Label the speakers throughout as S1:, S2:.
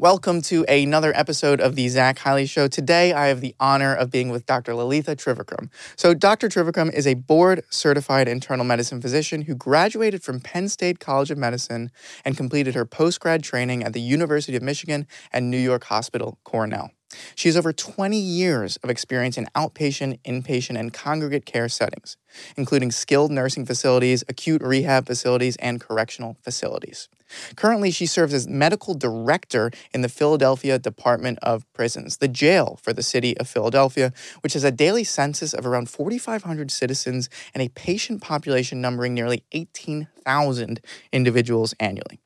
S1: Welcome to another episode of the Zach Hiley Show. Today, I have the honor of being with Dr. Lalitha Trivikram. So, Dr. Trivikram is a board certified internal medicine physician who graduated from Penn State College of Medicine and completed her post grad training at the University of Michigan and New York Hospital Cornell. She has over 20 years of experience in outpatient, inpatient, and congregate care settings, including skilled nursing facilities, acute rehab facilities, and correctional facilities. Currently, she serves as medical director in the Philadelphia Department of Prisons, the jail for the city of Philadelphia, which has a daily census of around 4,500 citizens and a patient population numbering nearly 18,000 individuals annually.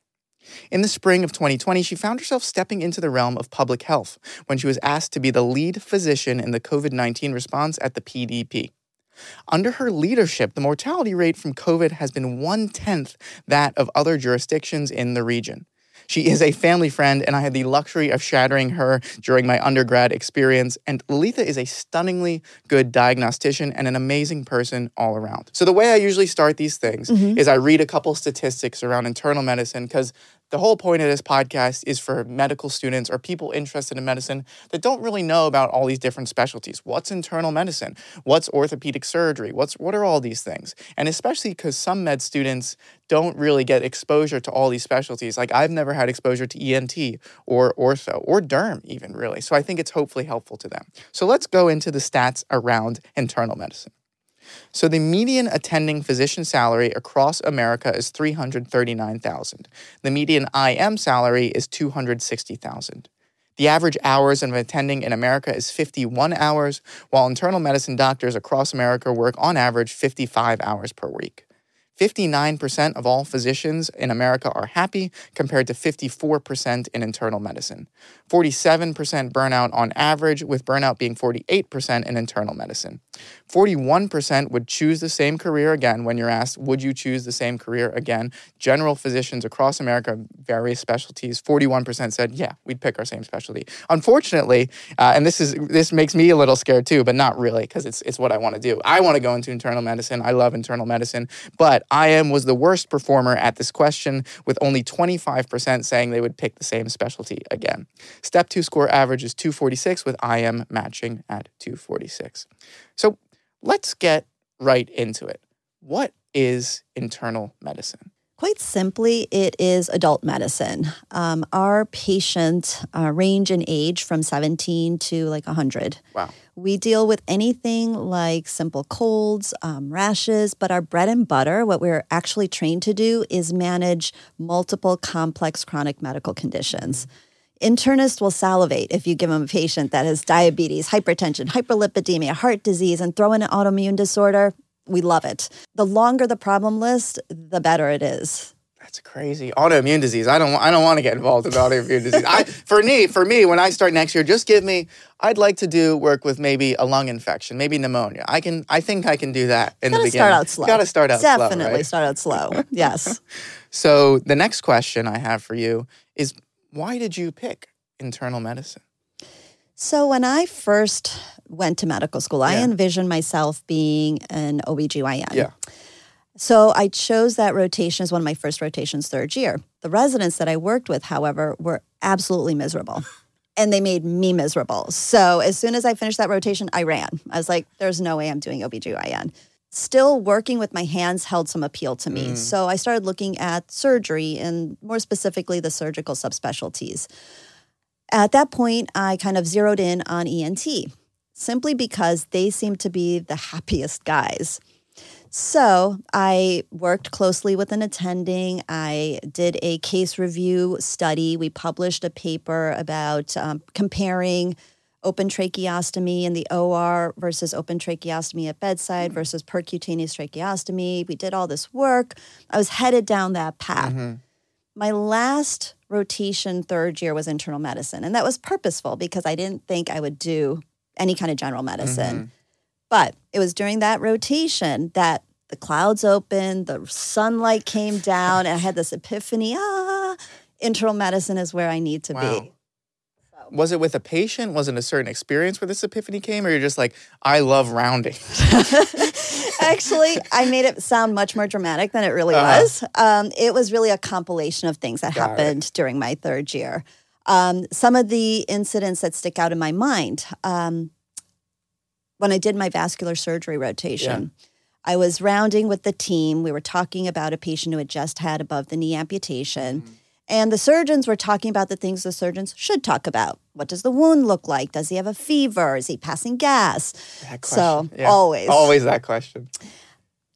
S1: In the spring of 2020, she found herself stepping into the realm of public health when she was asked to be the lead physician in the COVID 19 response at the PDP. Under her leadership, the mortality rate from COVID has been one tenth that of other jurisdictions in the region. She is a family friend, and I had the luxury of shadowing her during my undergrad experience. And Lalitha is a stunningly good diagnostician and an amazing person all around. So, the way I usually start these things mm-hmm. is I read a couple statistics around internal medicine because the whole point of this podcast is for medical students or people interested in medicine that don't really know about all these different specialties. What's internal medicine? What's orthopedic surgery? What's what are all these things? And especially because some med students don't really get exposure to all these specialties. Like I've never had exposure to ENT or ortho or derm even really. So I think it's hopefully helpful to them. So let's go into the stats around internal medicine. So the median attending physician salary across America is 339,000. The median IM salary is 260,000. The average hours of attending in America is 51 hours, while internal medicine doctors across America work on average 55 hours per week. 59% of all physicians in America are happy, compared to 54% in internal medicine. 47% burnout on average, with burnout being 48% in internal medicine. 41% would choose the same career again when you're asked, Would you choose the same career again? General physicians across America, various specialties, 41% said, Yeah, we'd pick our same specialty. Unfortunately, uh, and this is this makes me a little scared too, but not really, because it's, it's what I want to do. I want to go into internal medicine. I love internal medicine, but IM was the worst performer at this question, with only 25% saying they would pick the same specialty again. Step two score average is 246, with IM matching at 246. So let's get right into it. What is internal medicine?
S2: Quite simply, it is adult medicine. Um, our patients uh, range in age from 17 to like 100.
S1: Wow.
S2: We deal with anything like simple colds, um, rashes, but our bread and butter, what we're actually trained to do, is manage multiple complex chronic medical conditions. Internists will salivate if you give them a patient that has diabetes, hypertension, hyperlipidemia, heart disease, and throw in an autoimmune disorder. We love it. The longer the problem list, the better it is.
S1: That's crazy. Autoimmune disease. I don't. I don't want to get involved in autoimmune disease. I, for me, for me, when I start next year, just give me. I'd like to do work with maybe a lung infection, maybe pneumonia. I can. I think I can do that in
S2: Gotta
S1: the beginning.
S2: Start out slow.
S1: Got to start out
S2: Definitely
S1: slow. Definitely
S2: start out slow. yes.
S1: So the next question I have for you is, why did you pick internal medicine?
S2: So when I first went to medical school, yeah. I envisioned myself being an OBGYN.
S1: Yeah.
S2: So I chose that rotation as one of my first rotations third year. The residents that I worked with, however, were absolutely miserable. and they made me miserable. So as soon as I finished that rotation, I ran. I was like, there's no way I'm doing OBGYN. Still working with my hands held some appeal to me. Mm. So I started looking at surgery and more specifically the surgical subspecialties. At that point, I kind of zeroed in on ENT simply because they seemed to be the happiest guys. So I worked closely with an attending. I did a case review study. We published a paper about um, comparing open tracheostomy in the OR versus open tracheostomy at bedside mm-hmm. versus percutaneous tracheostomy. We did all this work. I was headed down that path. Mm-hmm. My last rotation third year was internal medicine, and that was purposeful because I didn't think I would do any kind of general medicine. Mm-hmm. But it was during that rotation that the clouds opened, the sunlight came down, and I had this epiphany ah, internal medicine is where I need to wow. be.
S1: Was it with a patient? Was it a certain experience where this epiphany came? Or you're just like, I love rounding?
S2: Actually, I made it sound much more dramatic than it really uh-huh. was. Um, it was really a compilation of things that Got happened it. during my third year. Um, some of the incidents that stick out in my mind um, when I did my vascular surgery rotation, I was rounding with the team. We were talking about a patient who had just had above the knee amputation.
S1: Mm-hmm.
S2: And the surgeons were talking about the things the surgeons should talk about. What does the wound look like? Does he have a fever? Is he passing gas?
S1: That
S2: So,
S1: question.
S2: always.
S1: always that question.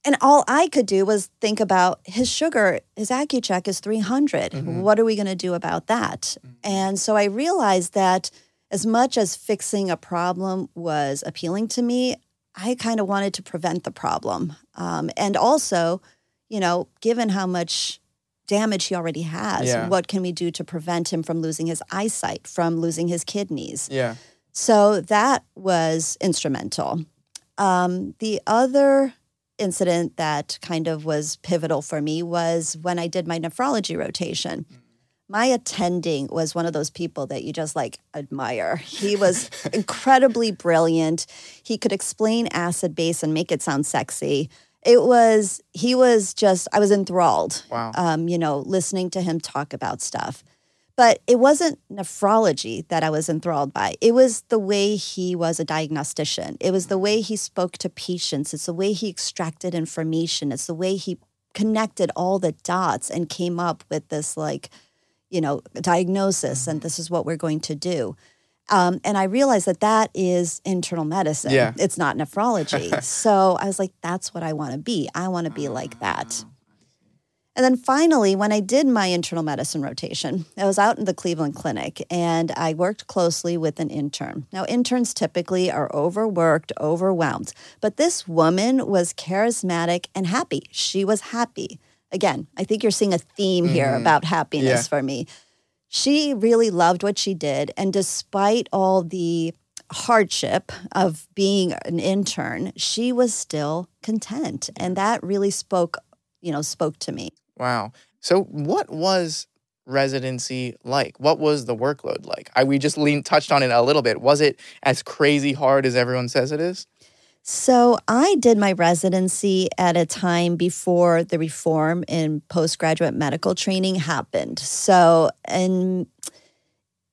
S2: And all I could do was think about his sugar, his Accu-Chek is 300.
S1: Mhm.
S2: What are we going to do about that? And so I realized that as much as fixing a problem was appealing to me, I kind of wanted to prevent the problem. Um, and also, you know, given how much damage he already has,
S1: Yeah.
S2: what can we do to prevent him from losing his eyesight, from losing his kidneys?
S1: Yeah.
S2: So that was instrumental. Um, the other incident that kind of was pivotal for me was when I did my nephrology rotation. My attending was one of those people that you just like admire. He was incredibly brilliant. He could explain acid base and make it sound sexy. It was, he was just, I was enthralled
S1: Wow.
S2: um, you know, listening to him talk about stuff. But it wasn't nephrology that I was enthralled by. It was the way he was a diagnostician. It was the way he spoke to patients. It's the way he extracted information. It's the way he connected all the dots and came up with this, like, you know, diagnosis, and this is what we're going to do. Um, and I realized that that is internal medicine.
S1: Yeah.
S2: It's not nephrology. so I was like, that's what I want to be. I want to be like that. And then finally, when I did my internal medicine rotation, I was out in the Cleveland Clinic and I worked closely with an intern. Now, interns typically are overworked, overwhelmed, but this woman was charismatic and happy. She was happy. Again, I think you're seeing a theme here
S1: Mhm.
S2: about happiness
S1: Yeah.
S2: for me. She really loved what she did. And despite all the hardship of being an intern, she was still content. And that really spoke, you know, spoke to me.
S1: Wow. So what was residency like? What was the workload like? I we just lean touched on it a little bit. Was it as crazy hard as everyone says it is?
S2: So I did my residency at a time before the reform in postgraduate medical training happened. So, and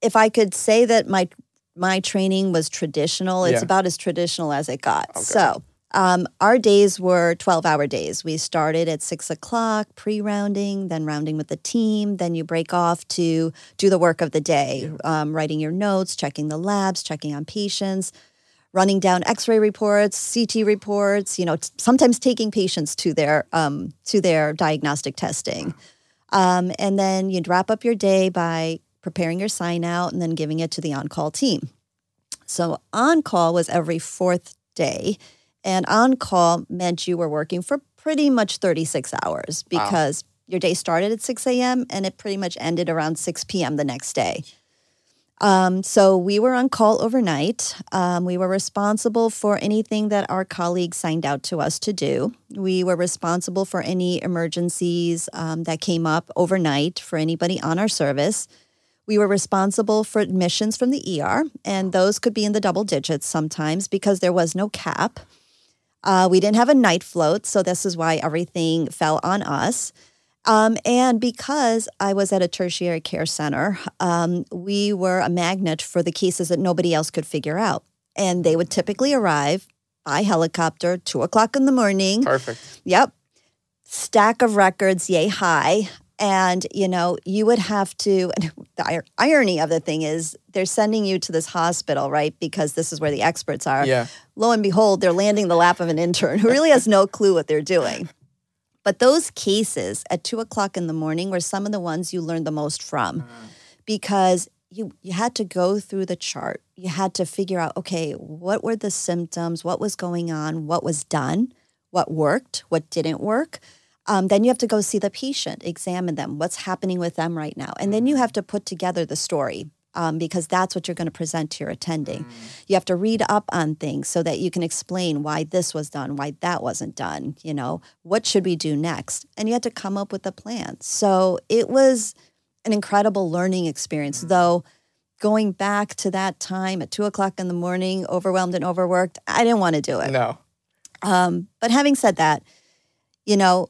S2: if I could say that my my training was traditional, it's
S1: Yeah.
S2: about as traditional as it got.
S1: Okay.
S2: So. Um, our days were 12 hour days. We started at six o'clock, pre rounding, then rounding with the team. Then you break off to do the work of the day, um, writing your notes, checking the labs, checking on patients running down x-ray reports ct reports you know t- sometimes taking patients to their um, to their diagnostic testing um, and then you'd wrap up your day by preparing your sign out and then giving it to the on-call team so on-call was every fourth day and on-call meant you were working for pretty much 36 hours
S1: Wow.
S2: because your day started at 6 a.m and it pretty much ended around 6 p.m the next day um, so we were on call overnight. Um, we were responsible for anything that our colleagues signed out to us to do. We were responsible for any emergencies um, that came up overnight for anybody on our service. We were responsible for admissions from the ER, and those could be in the double digits sometimes because there was no cap. Uh, we didn't have a night float, so this is why everything fell on us. Um, and because I was at a tertiary care center, um, we were a magnet for the cases that nobody else could figure out. And they would typically arrive by helicopter, two o'clock in the morning.
S1: Perfect.
S2: Yep. Stack of records, yay high. And, you know, you would have to, the ir- irony of the thing is they're sending you to this hospital, right? Because this is where the experts are
S1: Yeah.
S2: lo and behold, they're landing the lap of an intern who really has no clue what they're doing. But those cases at two o'clock in the morning were some of the ones you learned the most from mm. because you, you had to go through the chart. You had to figure out, okay, what were the symptoms? What was going on? What was done? What worked? What didn't work? Um, then you have to go see the patient, examine them, what's happening with them right now. And then you have to put together the story um, because that's what you're going to present to your attending. You have to read up on things so that you can explain why this was done, why that wasn't done. You know, what should we do next? And you had to come up with a plan. So it was an incredible learning experience, though. Going back to that time at two o'clock in the morning, overwhelmed and overworked, I didn't want to do it.
S1: No.
S2: Um, but having said that, you know,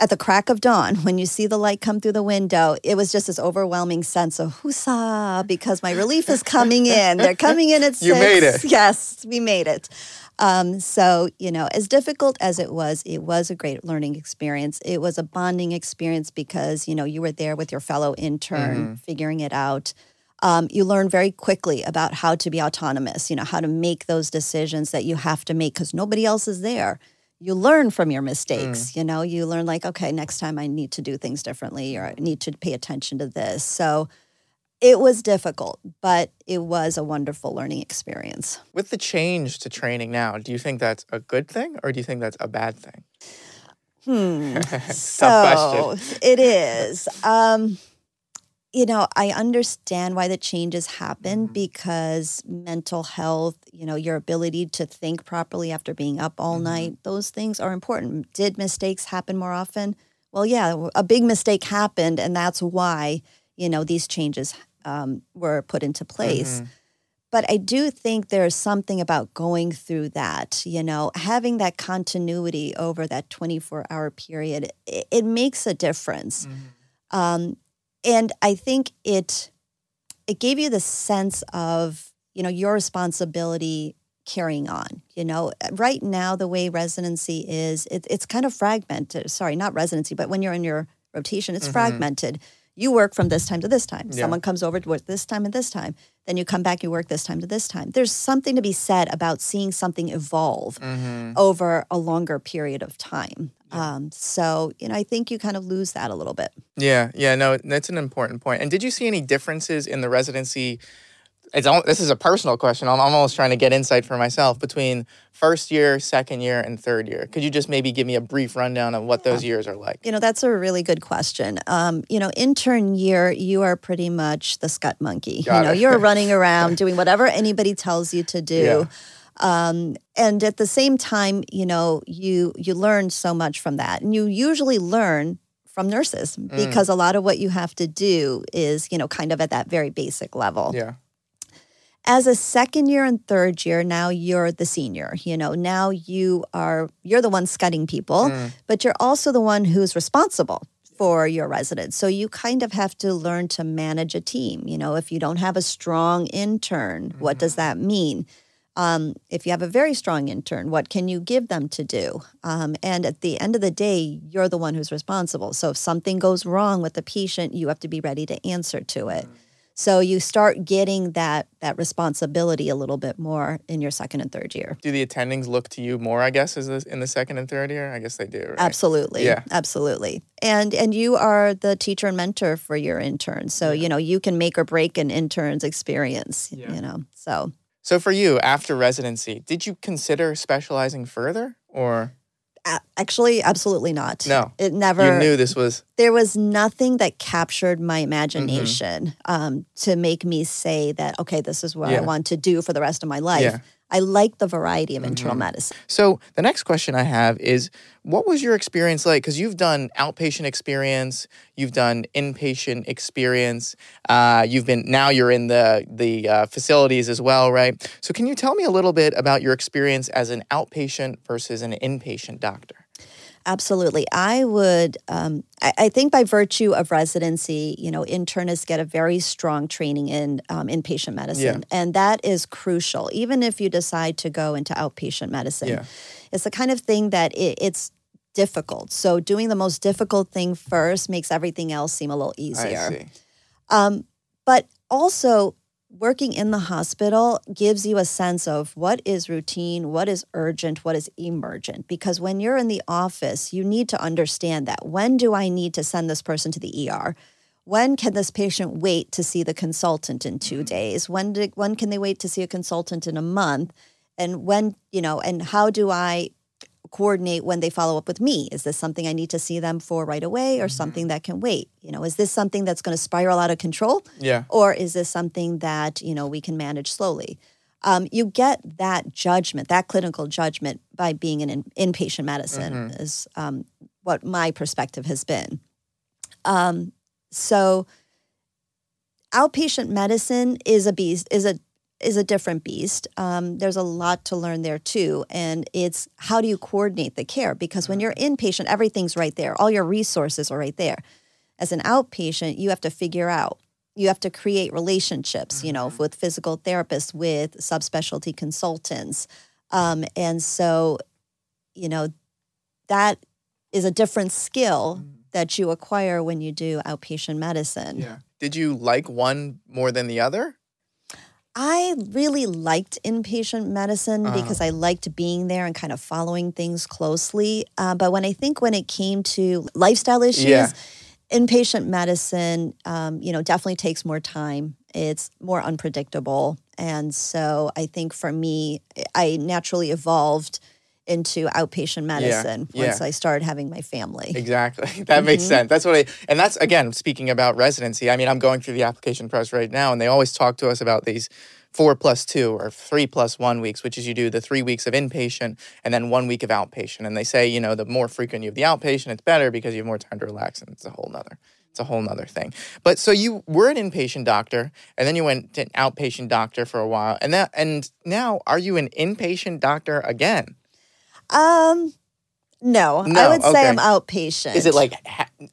S2: at the crack of dawn, when you see the light come through the window, it was just this overwhelming sense of whoosah, because my relief is coming in. They're coming in at six.
S1: You made it.
S2: Yes, we made it. Um, so, you know, as difficult as it was, it was a great learning experience. It was a bonding experience because, you know, you were there with your fellow intern
S1: Mm-hmm.
S2: figuring it out. Um, you learn very quickly about how to be autonomous, you know, how to make those decisions that you have to make because nobody else is there. You learn from your mistakes,
S1: Mm.
S2: you know, you learn like, okay, next time I need to do things differently or I need to pay attention to this. So it was difficult, but it was a wonderful learning experience.
S1: With the change to training now, do you think that's a good thing or do you think that's a bad thing?
S2: Hmm. So
S1: question.
S2: it is. Um, you know, I understand why the changes happen
S1: Mm-hmm.
S2: because mental health, you know, your ability to think properly after being up all
S1: Mm-hmm.
S2: night, those things are important. Did mistakes happen more often? Well, yeah, a big mistake happened, and that's why, you know, these changes um, were put into place.
S1: Mhm.
S2: But I do think there's something about going through that, you know, having that continuity over that 24 hour period, it, it makes a difference.
S1: Mhm.
S2: Um, and I think it it gave you the sense of, you know, your responsibility carrying on. You know, right now the way residency is, it, it's kind of fragmented. Sorry, not residency, but when you're in your rotation, it's
S1: Mhm.
S2: fragmented. You work from this time to this time.
S1: Yeah.
S2: Someone comes over to work this time and this time. Then you come back, you work this time to this time. There's something to be said about seeing something evolve
S1: Mhm.
S2: over a longer period of time. Um, so, you know, I think you kind of lose that a little bit.
S1: Yeah, yeah, no, that's an important point. And did you see any differences in the residency? It's this is a personal question. I'm, I'm almost trying to get insight for myself between first year, second year, and third year. Could you just maybe give me a brief rundown of what those years are like?
S2: You know, that's a really good question. Um, you know, intern year, you are pretty much the scut monkey.
S1: Got
S2: you know,
S1: it.
S2: you're running around doing whatever anybody tells you to do. Um, and at the same time, you know, you you learn so much from that. And you usually learn from nurses
S1: Mm.
S2: because a lot of what you have to do is, you know, kind of at that very basic level.
S1: Yeah,
S2: as a second year and third year now you're the senior you know now you are you're the one scudding people
S1: Mm.
S2: but you're also the one who's responsible for your residents. So you kind of have to learn to manage a team you know if you don't have a strong intern what does that mean? Um, if you have a very strong intern what can you give them to do? Um, and at the end of the day you're the one who's responsible. So if something goes wrong with the patient you have to be ready to answer to it so you start getting that that responsibility a little bit more in your second and third year.
S1: do the attendings look to you more? I guess is this in the second and third year? I guess they do. Right?
S2: Absolutely.
S1: Yeah.
S2: Absolutely. And and you are the teacher and mentor for your interns. So, you know, you can make or break an intern's experience,
S1: Yeah.
S2: you know. So
S1: So for you, after residency, did you consider specializing further, or
S2: a- actually absolutely not.
S1: No.
S2: It never
S1: you knew this was?
S2: there was nothing that captured my
S1: Mm-hmm.
S2: imagination um, to make me say that okay this is what
S1: Yeah.
S2: i want to do for the rest of my life
S1: Yeah.
S2: I like the variety of internal
S1: Mhm.
S2: medicine
S1: So the next question I have is, what was your experience like? Because you've done outpatient experience, you've done inpatient experience, uh, you've been now you're in the the uh, facilities as well, right? So can you tell me a little bit about your experience as an outpatient versus an inpatient doctor?
S2: Absolutely. I would, um, I, I think by virtue of residency, you know, internists get a very strong training in um, inpatient medicine. And that is crucial, even if you decide to go into outpatient medicine.
S1: Yeah.
S2: It's the kind of thing that it, it's difficult. So doing the most difficult thing first makes everything else seem a little easier.
S1: I see.
S2: Um, but also, working in the hospital gives you a sense of what is routine, what is urgent, what is emergent. Because when you're in the office, you need to understand that. When do I need to send this person to the ER? When can this patient wait to see the consultant in two days? When do, when can they wait to see a consultant in a month? And when, you know, and how do I coordinate when they follow up with me. Is this something I need to see them for right away or something that can wait? You know, is this something that's going to spiral out of control
S1: Yeah.
S2: or is this something that, you know, we can manage slowly? Um, you get that judgment, that clinical judgment by being in, in inpatient medicine is um, what my perspective has been. Um, so outpatient medicine is a beast, is a is a different beast. Um, there's a lot to learn there too. And it's how do you coordinate the care? Because when you're inpatient, everything's right there, all your resources are right there. As an outpatient, you have to figure out, you have to create relationships, you know,
S1: Mm-hmm.
S2: with physical therapists, with subspecialty consultants. Um, and so, you know, that is a different skill that you acquire when you do outpatient medicine.
S1: Yeah. Did you like one more than the other?
S2: I really liked inpatient medicine
S1: Uh-huh.
S2: because I liked being there and kind of following things closely. Uh, but when I think when it came to lifestyle issues,
S1: Yeah.
S2: inpatient medicine, um, you know, definitely takes more time. It's more unpredictable, and so I think for me, I naturally evolved into outpatient medicine
S1: yeah.
S2: once I started having my family.
S1: Exactly. That makes mm-hmm. sense. That's what I, and that's again, speaking about residency. I mean, I'm going through the application process right now, and they always talk to us about these four plus two or three plus one weeks, which is you do the three weeks of inpatient and then one week of outpatient. And they say, you know, the more frequent you have the outpatient, it's better because you have more time to relax, and it's a whole nother. It's a whole nother thing. But so you were an inpatient doctor, and then you went to an outpatient doctor for a while, and that, and now are you an inpatient doctor again?
S2: Um, no,
S1: No,
S2: I would say. I'm outpatient.
S1: Is it like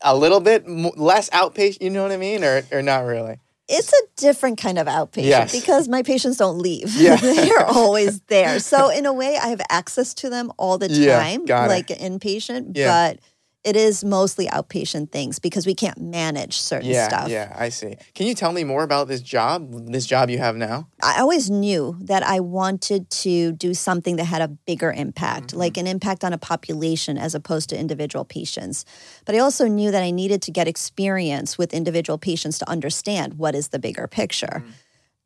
S1: a little bit less outpatient? You know what I mean, or or not really?
S2: It's a different kind of outpatient
S1: Yes.
S2: because my patients don't leave.
S1: Yeah.
S2: They're always there. So in a way I have access to them all the time,
S1: it.
S2: like an inpatient,
S1: Yeah.
S2: but it is mostly outpatient things because we can't manage certain
S1: Yeah,
S2: stuff.
S1: yeah, I see. Can you tell me more about this job? This job you have now?
S2: I always knew that I wanted to do something that had a bigger impact,
S1: Mm-hmm.
S2: like an impact on a population as opposed to individual patients. But I also knew that I needed to get experience with individual patients to understand what is the bigger picture.
S1: Mm-hmm.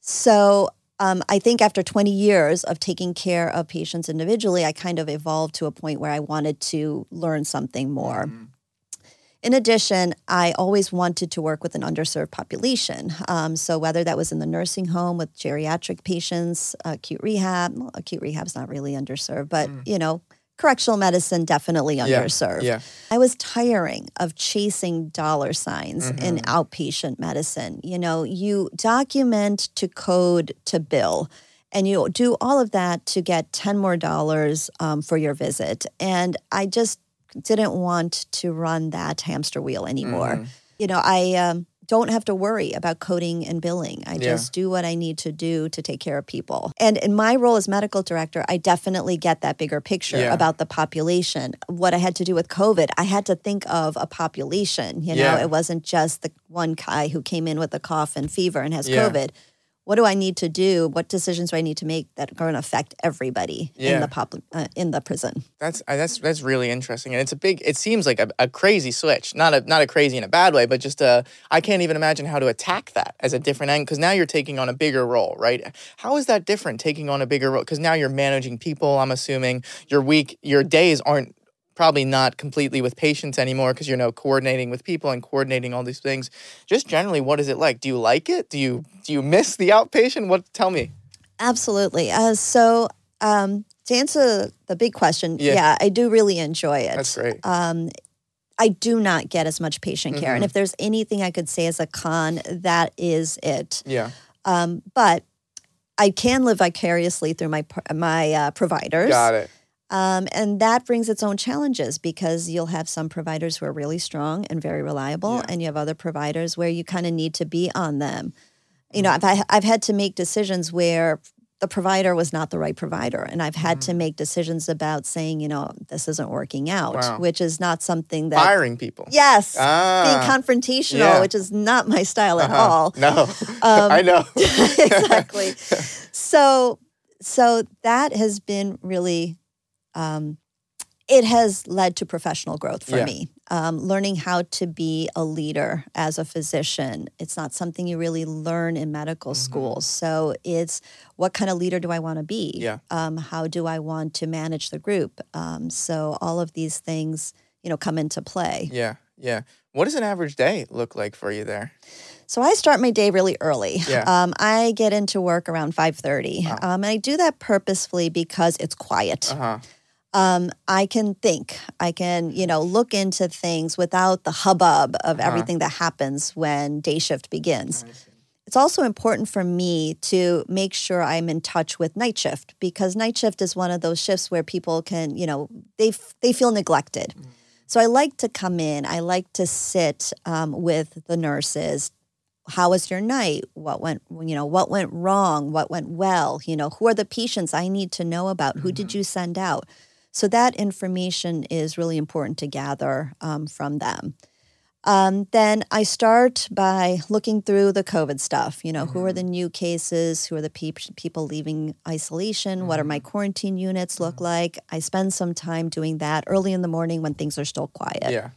S2: So um, I think after 20 years of taking care of patients individually, I kind of evolved to a point where I wanted to learn something more.
S1: Mm-hmm.
S2: In addition, I always wanted to work with an underserved population. Um, so whether that was in the nursing home with geriatric patients, acute rehab, well, acute rehab's not really underserved, but you know, correctional medicine definitely
S1: Mm. Yeah,
S2: underserved.
S1: yeah.
S2: I was tiring of chasing dollar signs in
S1: Mm-hmm.
S2: outpatient medicine. You know, you document to code to bill. And you do all of that to get 10 more dollars um, for your visit. And I just didn't want to run that hamster wheel anymore.
S1: Mm-hmm.
S2: You know, I um, don't have to worry about coding and billing. I
S1: Yeah.
S2: just do what I need to do to take care of people. And in my role as medical director, I definitely get that bigger picture
S1: Yeah.
S2: about the population. What I had to do with COVID, I had to think of a population. You know,
S1: Yeah.
S2: it wasn't just the one guy who came in with a cough and fever and has. COVID. What do I need to do? What decisions do I need to make that are going to affect everybody
S1: Yeah.
S2: in the pop, uh, in the prison?
S1: That's that's that's really interesting, and it's a big. It seems like a, a crazy switch, not a not a crazy in a bad way, but just a. I can't even imagine how to attack that as a different end because now you're taking on a bigger role, right? How is that different taking on a bigger role? Because now you're managing people. I'm assuming your week, your days aren't probably not completely with patients anymore because you're now coordinating with people and coordinating all these things. Just generally, what is it like? Do you like it? Do you do you miss the outpatient? What? Tell me.
S2: Absolutely. Uh, so, um, to answer the big question,
S1: Yeah.
S2: yeah. I do really enjoy it.
S1: That's great.
S2: Um, I do not get as much patient care.
S1: Mm-hmm.
S2: And if there's anything I could say as a con, that is it.
S1: Yeah.
S2: Um, but I can live vicariously through my my uh, providers.
S1: Got it.
S2: Um, and that brings its own challenges because you'll have some providers who are really strong and very reliable,
S1: Yeah.
S2: and you have other providers where you kind of need to be on them. You
S1: Mm.
S2: know, I've, I've had to make decisions where the provider was not the right provider, and I've had to make decisions about saying, you know, this isn't working out,
S1: Mm. Wow.
S2: which is not something that.
S1: Firing people.
S2: Yes, being
S1: Ah.
S2: confrontational,
S1: Yeah.
S2: which is not my style at
S1: Uh-huh.
S2: all.
S1: No,
S2: Um,
S1: I know.
S2: exactly. So, so that has been really, um, it has led to professional growth for
S1: Yeah.
S2: me. Um, learning how to be a leader as a physician. It's not something you really learn in medical
S1: Mm-hmm.
S2: school. So it's what kind of leader do I want to be?
S1: Yeah.
S2: Um, how do I want to manage the group? Um, so all of these things, you know, come into play.
S1: Yeah, yeah. What does an average day look like for you there?
S2: So I start my day really early.
S1: Yeah.
S2: Um, I get into work around 5.30. Um, and I do that purposefully because it's quiet.
S1: Uh huh.
S2: Um, I can think. I can, you know, look into things without the hubbub of
S1: Uh-huh.
S2: everything that happens when day shift begins. It's also important for me to make sure I'm in touch with night shift because night shift is one of those shifts where people can, you know, they f- they feel neglected. Mm. So I like to come in. I like to sit um, with the nurses. How was your night? What went, you know, what went wrong? What went well? You know, who are the patients I need to know about? Mm-hmm. Who did mm-hmm. you send out? So that information is really important to gather um, from them. Um, then I start by looking through the COVID stuff. You know, mm-hmm. who are mm-hmm. the new cases? Who are the pe- people leaving isolation? Mm-hmm. What are my mm-hmm. quarantine units look mm-hmm. like? I spend some time doing that early in the morning when things are still quiet.
S1: Yeah.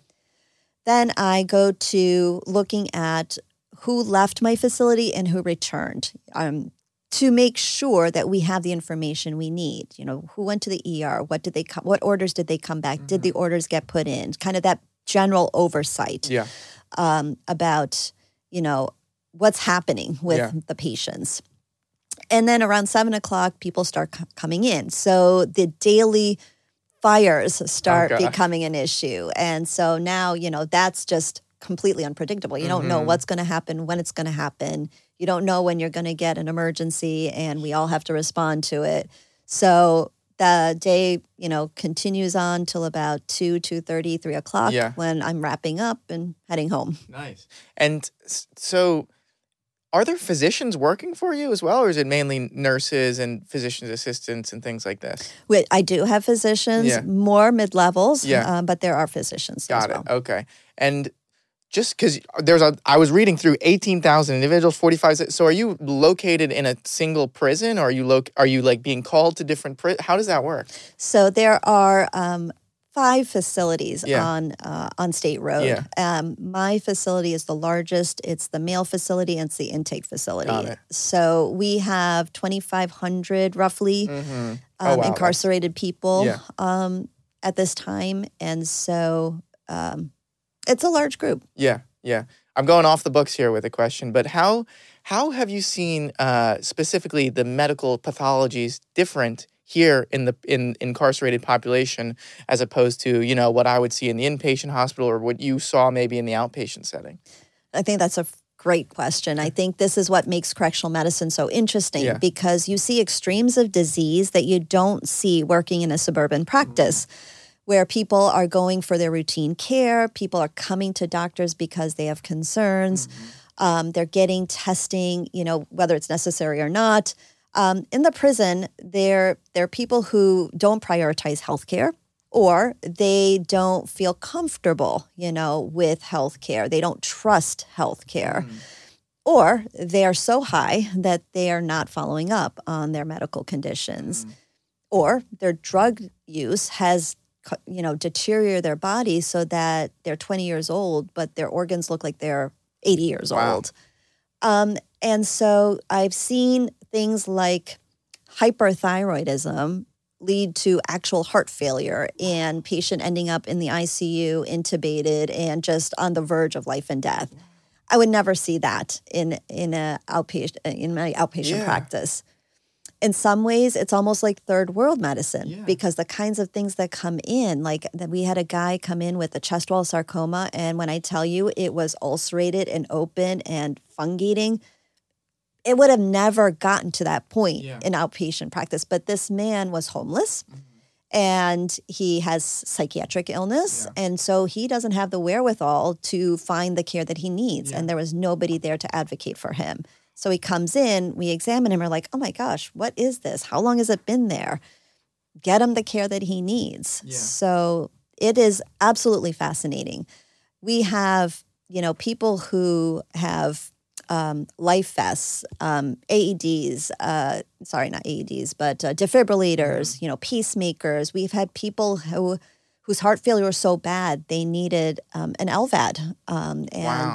S2: Then I go to looking at who left my facility and who returned. Um, to make sure that we have the information we need. You know, who went to the ER? What did they come? What orders did they come back? Did the orders get put in? Kind of that general oversight
S1: yeah.
S2: um, about you know what's happening with yeah. the patients and then around seven o'clock people start c- coming in so the daily fires start oh, becoming an issue and so now you know that's just completely unpredictable you mm-hmm. don't know mm-hmm. what's going to happen when it's going to happen you don't know when you're going to get an emergency and we all have to respond to it so the day you know continues on till about 2 2.30 3 o'clock
S1: yeah.
S2: when i'm wrapping up and heading home
S1: nice and so are there physicians working for you as well or is it mainly nurses and physicians assistants and things like this
S2: i do have physicians yeah. more mid-levels yeah. Uh, but there are physicians
S1: got
S2: it
S1: well. okay and just because there's a i was reading through 18000 individuals 45 so are you located in a single prison or are you lo- are you like being called to different pri- how does that work
S2: so there are um, five facilities yeah. on uh, on state road
S1: yeah.
S2: um, my facility is the largest it's the male facility and it's the intake facility so we have 2500 roughly mm-hmm. oh, um, wow. incarcerated people
S1: yeah.
S2: um, at this time and so um, it's a large group.
S1: Yeah, yeah. I'm going off the books here with a question, but how how have you seen uh, specifically the medical pathologies different here in the in incarcerated population as opposed to you know what I would see in the inpatient hospital or what you saw maybe in the outpatient setting?
S2: I think that's a great question. I think this is what makes correctional medicine so interesting
S1: yeah.
S2: because you see extremes of disease that you don't see working in a suburban practice. Mm-hmm where people are going for their routine care. People are coming to doctors because they have concerns. Mm-hmm. Um, they're getting testing, you know, whether it's necessary or not. Um, in the prison, there, there are people who don't prioritize healthcare or they don't feel comfortable, you know, with healthcare. They don't trust healthcare. Mm. Or they are so high that they are not following up on their medical conditions. Mm. Or their drug use has you know, deteriorate their body so that they're 20 years old, but their organs look like they're 80 years
S1: wow.
S2: old. Um, and so I've seen things like hyperthyroidism lead to actual heart failure and patient ending up in the ICU intubated and just on the verge of life and death. I would never see that in in a outpatient in my outpatient
S1: yeah.
S2: practice in some ways it's almost like third world medicine
S1: yeah.
S2: because the kinds of things that come in like that we had a guy come in with a chest wall sarcoma and when i tell you it was ulcerated and open and fungating it would have never gotten to that point
S1: yeah.
S2: in outpatient practice but this man was homeless mm-hmm. and he has psychiatric illness
S1: yeah.
S2: and so he doesn't have the wherewithal to find the care that he needs and there was nobody there to advocate for him so he comes in, we examine him, we're like, oh my gosh, what is this? How long has it been there? Get him the care that he needs.
S1: Yeah.
S2: So it is absolutely fascinating. We have, you know, people who have um, life vests, um, AEDs, uh, sorry, not AEDs, but uh, defibrillators, mm-hmm. you know, pacemakers. We've had people who whose heart failure was so bad they needed um, an LVAD, um, and
S1: wow.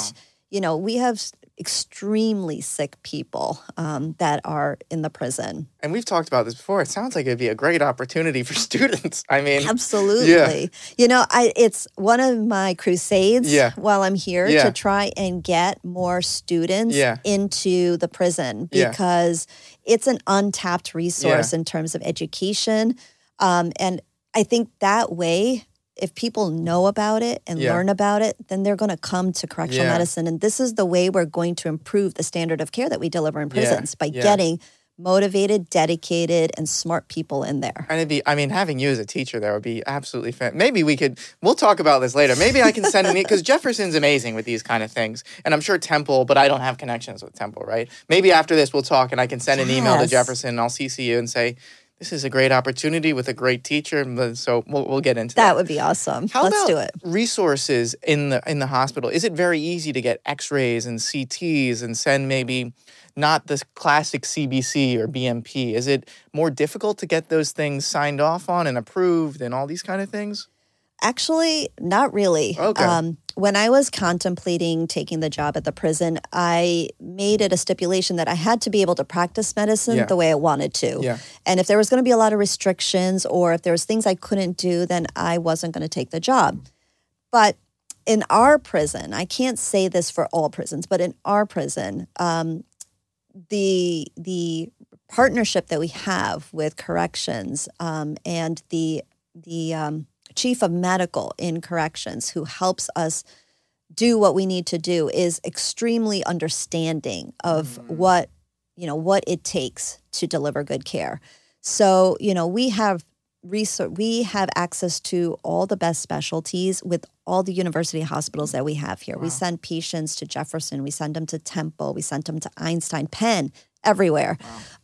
S2: you know, we have extremely sick people um, that are in the prison.
S1: And we've talked about this before. It sounds like it'd be a great opportunity for students. I mean,
S2: absolutely.
S1: Yeah.
S2: You know, I it's one of my crusades
S1: yeah.
S2: while I'm here
S1: yeah.
S2: to try and get more students
S1: yeah.
S2: into the prison because it's an untapped resource in terms of education. Um, and I think that way if people know about it and
S1: Yeah.
S2: learn about it, then they're going to come to correctional
S1: Yeah.
S2: medicine. And this is the way we're going to improve the standard of care that we deliver in
S1: Yeah,
S2: prisons by
S1: yeah.
S2: getting motivated, dedicated, and smart people in there.
S1: And it'd be, I mean, having you as a teacher there would be absolutely fantastic. Maybe we could, we'll talk about this later. Maybe I can send an because Jefferson's amazing with these kind of things. And I'm sure Temple, but I don't have connections with Temple, right? Maybe after this we'll talk and I can send an email to Jefferson and I'll CC you and say, this is a great opportunity with a great teacher. So we'll, we'll get into that.
S2: That would be awesome.
S1: How
S2: Let's
S1: about
S2: do it.
S1: resources in the in the hospital? Is it very easy to get X-rays and CTs and send maybe not the classic CBC or BMP? Is it more difficult to get those things signed off on and approved and all these kind of things?
S2: Actually, not really.
S1: Okay.
S2: Um, when I was contemplating taking the job at the prison, I made it a stipulation that I had to be able to practice medicine
S1: Yeah.
S2: the way I wanted to.
S1: Yeah.
S2: And if there was going to be a lot of restrictions or if there was things I couldn't do, then I wasn't going to take the job. But in our prison, I can't say this for all prisons, but in our prison, um, the the partnership that we have with corrections um, and the the um, chief of medical in corrections who helps us do what we need to do is extremely understanding of mm. what you know what it takes to deliver good care. So you know we have research we have access to all the best specialties with all the university hospitals that we have here. We send patients to jefferson we send them to temple we send them to einstein penn everywhere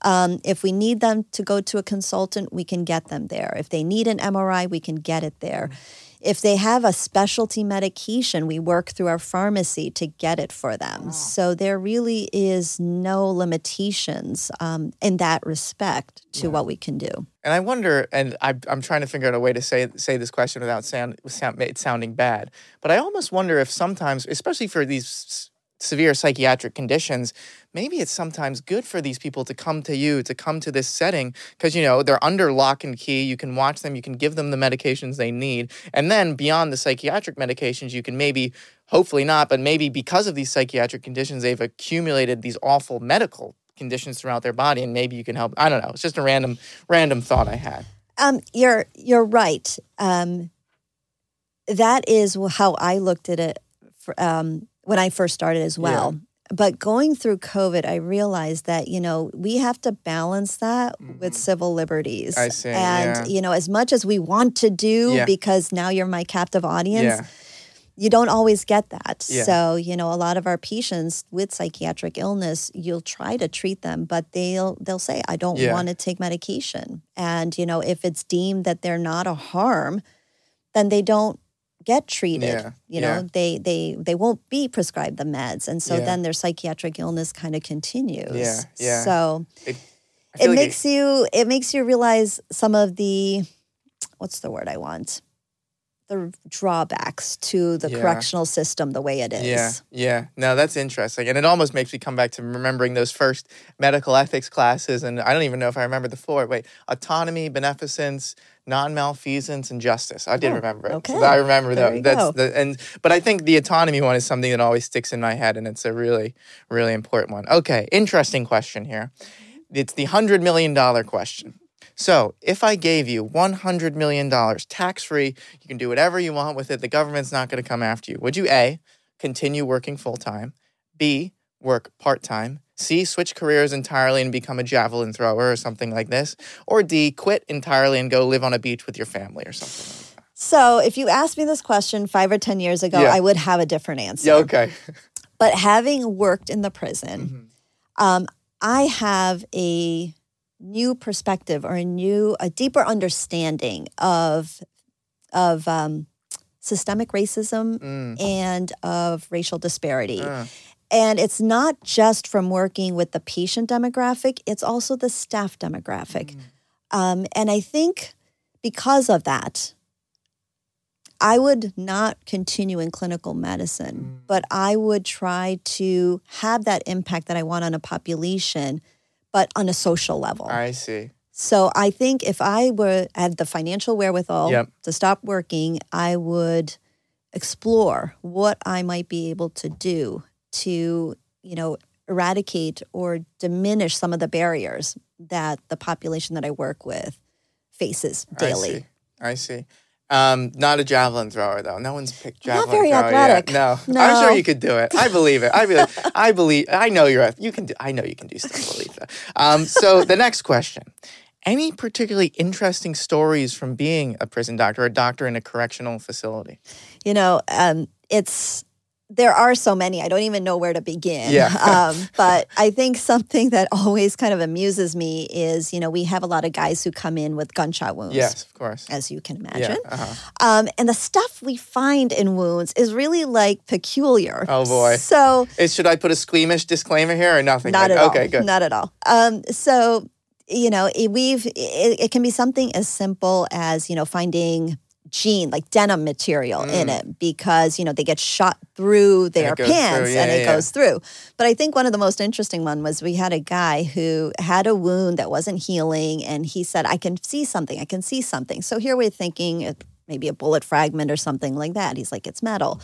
S2: um, if we need them to go to a consultant we can get them there if they need an mri we can get it there if they have a specialty medication, we work through our pharmacy to get it for them. So there really is no limitations um, in that respect to what we can do.
S1: And I wonder, and I, I'm trying to figure out a way to say say this question without sound, sound it sounding bad. But I almost wonder if sometimes, especially for these s- severe psychiatric conditions, maybe it's sometimes good for these people to come to you, to come to this setting, because you know they're under lock and key. You can watch them, you can give them the medications they need, and then beyond the psychiatric medications, you can maybe, hopefully not, but maybe because of these psychiatric conditions, they've accumulated these awful medical conditions throughout their body, and maybe you can help. I don't know. It's just a random random thought I had.
S2: Um, you're you're right. Um, that is how I looked at it for, um, when I first started as well. But going through COVID, I realized that you know we have to balance that with civil liberties.
S1: Mm-hmm. I see,
S2: And
S1: yeah.
S2: you know, as much as we want to do,
S1: Yeah.
S2: because now you're my captive audience.
S1: Yeah.
S2: you don't always get that. So, you know, a lot of our patients with psychiatric illness, you'll try to treat them, but they'll they'll say, I don't want to take medication. And, you know, if it's deemed that they're not a harm, then they don't get treated.
S1: Yeah,
S2: You know,
S1: yeah.
S2: they they they won't be prescribed the meds. And so
S1: Yeah.
S2: then their psychiatric illness kind of continues.
S1: Yeah, yeah.
S2: So
S1: I
S2: it
S1: like
S2: makes you it makes you realize some of the what's the word I want? The drawbacks to the
S1: Yeah.
S2: correctional system the way it is.
S1: Yeah, yeah. No, that's interesting. And it almost makes me come back to remembering those first medical ethics classes. And I don't even know if I remember the four. Wait, autonomy, beneficence, non malfeasance, and justice. I did
S2: Oh,
S1: remember it.
S2: okay.
S1: So I remember that. That's the and but I think the autonomy one is something that always sticks in my head and it's a really, really important one. Okay, interesting question here. It's the hundred million dollar question. So, if I gave you $100 million tax free, you can do whatever you want with it. The government's not going to come after you. Would you A, continue working full time? B, work part time? C, switch careers entirely and become a javelin thrower or something like this? Or D, quit entirely and go live on a beach with your family or something like that?
S2: So if you asked me this question five or 10 years ago,
S1: Yeah.
S2: I would have a different answer.
S1: Yeah, okay.
S2: But having worked in the prison,
S1: Mhm.
S2: um, I have a new perspective or a new, a deeper understanding of, of um, systemic racism
S1: Mm,
S2: and of racial disparity.
S1: uh,
S2: And it's not just from working with the patient demographic, it's also the staff demographic.
S1: Mm.
S2: Um, and I think because of that, I would not continue in clinical medicine,
S1: Mm.
S2: but I would try to have that impact that I want on a population, but on a social level.
S1: I see.
S2: So I think if I were had the financial wherewithal
S1: Yep.
S2: to stop working, I would explore what I might be able to do to, you know, eradicate or diminish some of the barriers that the population that I work with faces
S1: I
S2: daily.
S1: see. I see. Um, not a javelin thrower though. No one's picked
S2: I'm not
S1: javelin
S2: very
S1: thrower
S2: athletic.
S1: yet. No. I'm sure you could do it. I believe it. I believe. I believe. I know you're. You can do. I know you can do stuff, Lalitha. Um, so the next question: Any particularly interesting stories from being a prison doctor, or a doctor in a correctional facility?
S2: You know, um, it's there are so many. I don't even know where to begin.
S1: Yeah.
S2: um, but I think something that always kind of amuses me is, you know, we have a lot of guys who come in with gunshot wounds.
S1: Yes, of course.
S2: As you can
S1: Yeah.
S2: imagine.
S1: Uh-huh.
S2: Um, and the stuff we find in wounds is really like peculiar.
S1: Oh, boy.
S2: So
S1: Is, should I put a squeamish disclaimer here or nothing?
S2: not
S1: like-
S2: at all.
S1: Okay, good.
S2: Not at all. Um, so you know, it, we've it, it can be something as simple as you know finding jean like denim material in it because you know they get shot through their
S1: Mm.
S2: pants
S1: through, yeah,
S2: and it
S1: yeah.
S2: goes through. But I think one of the most interesting one was we had a guy who had a wound that wasn't healing and he said I can see something. I can see something. So here we're thinking maybe a bullet fragment or something like that. He's like it's metal.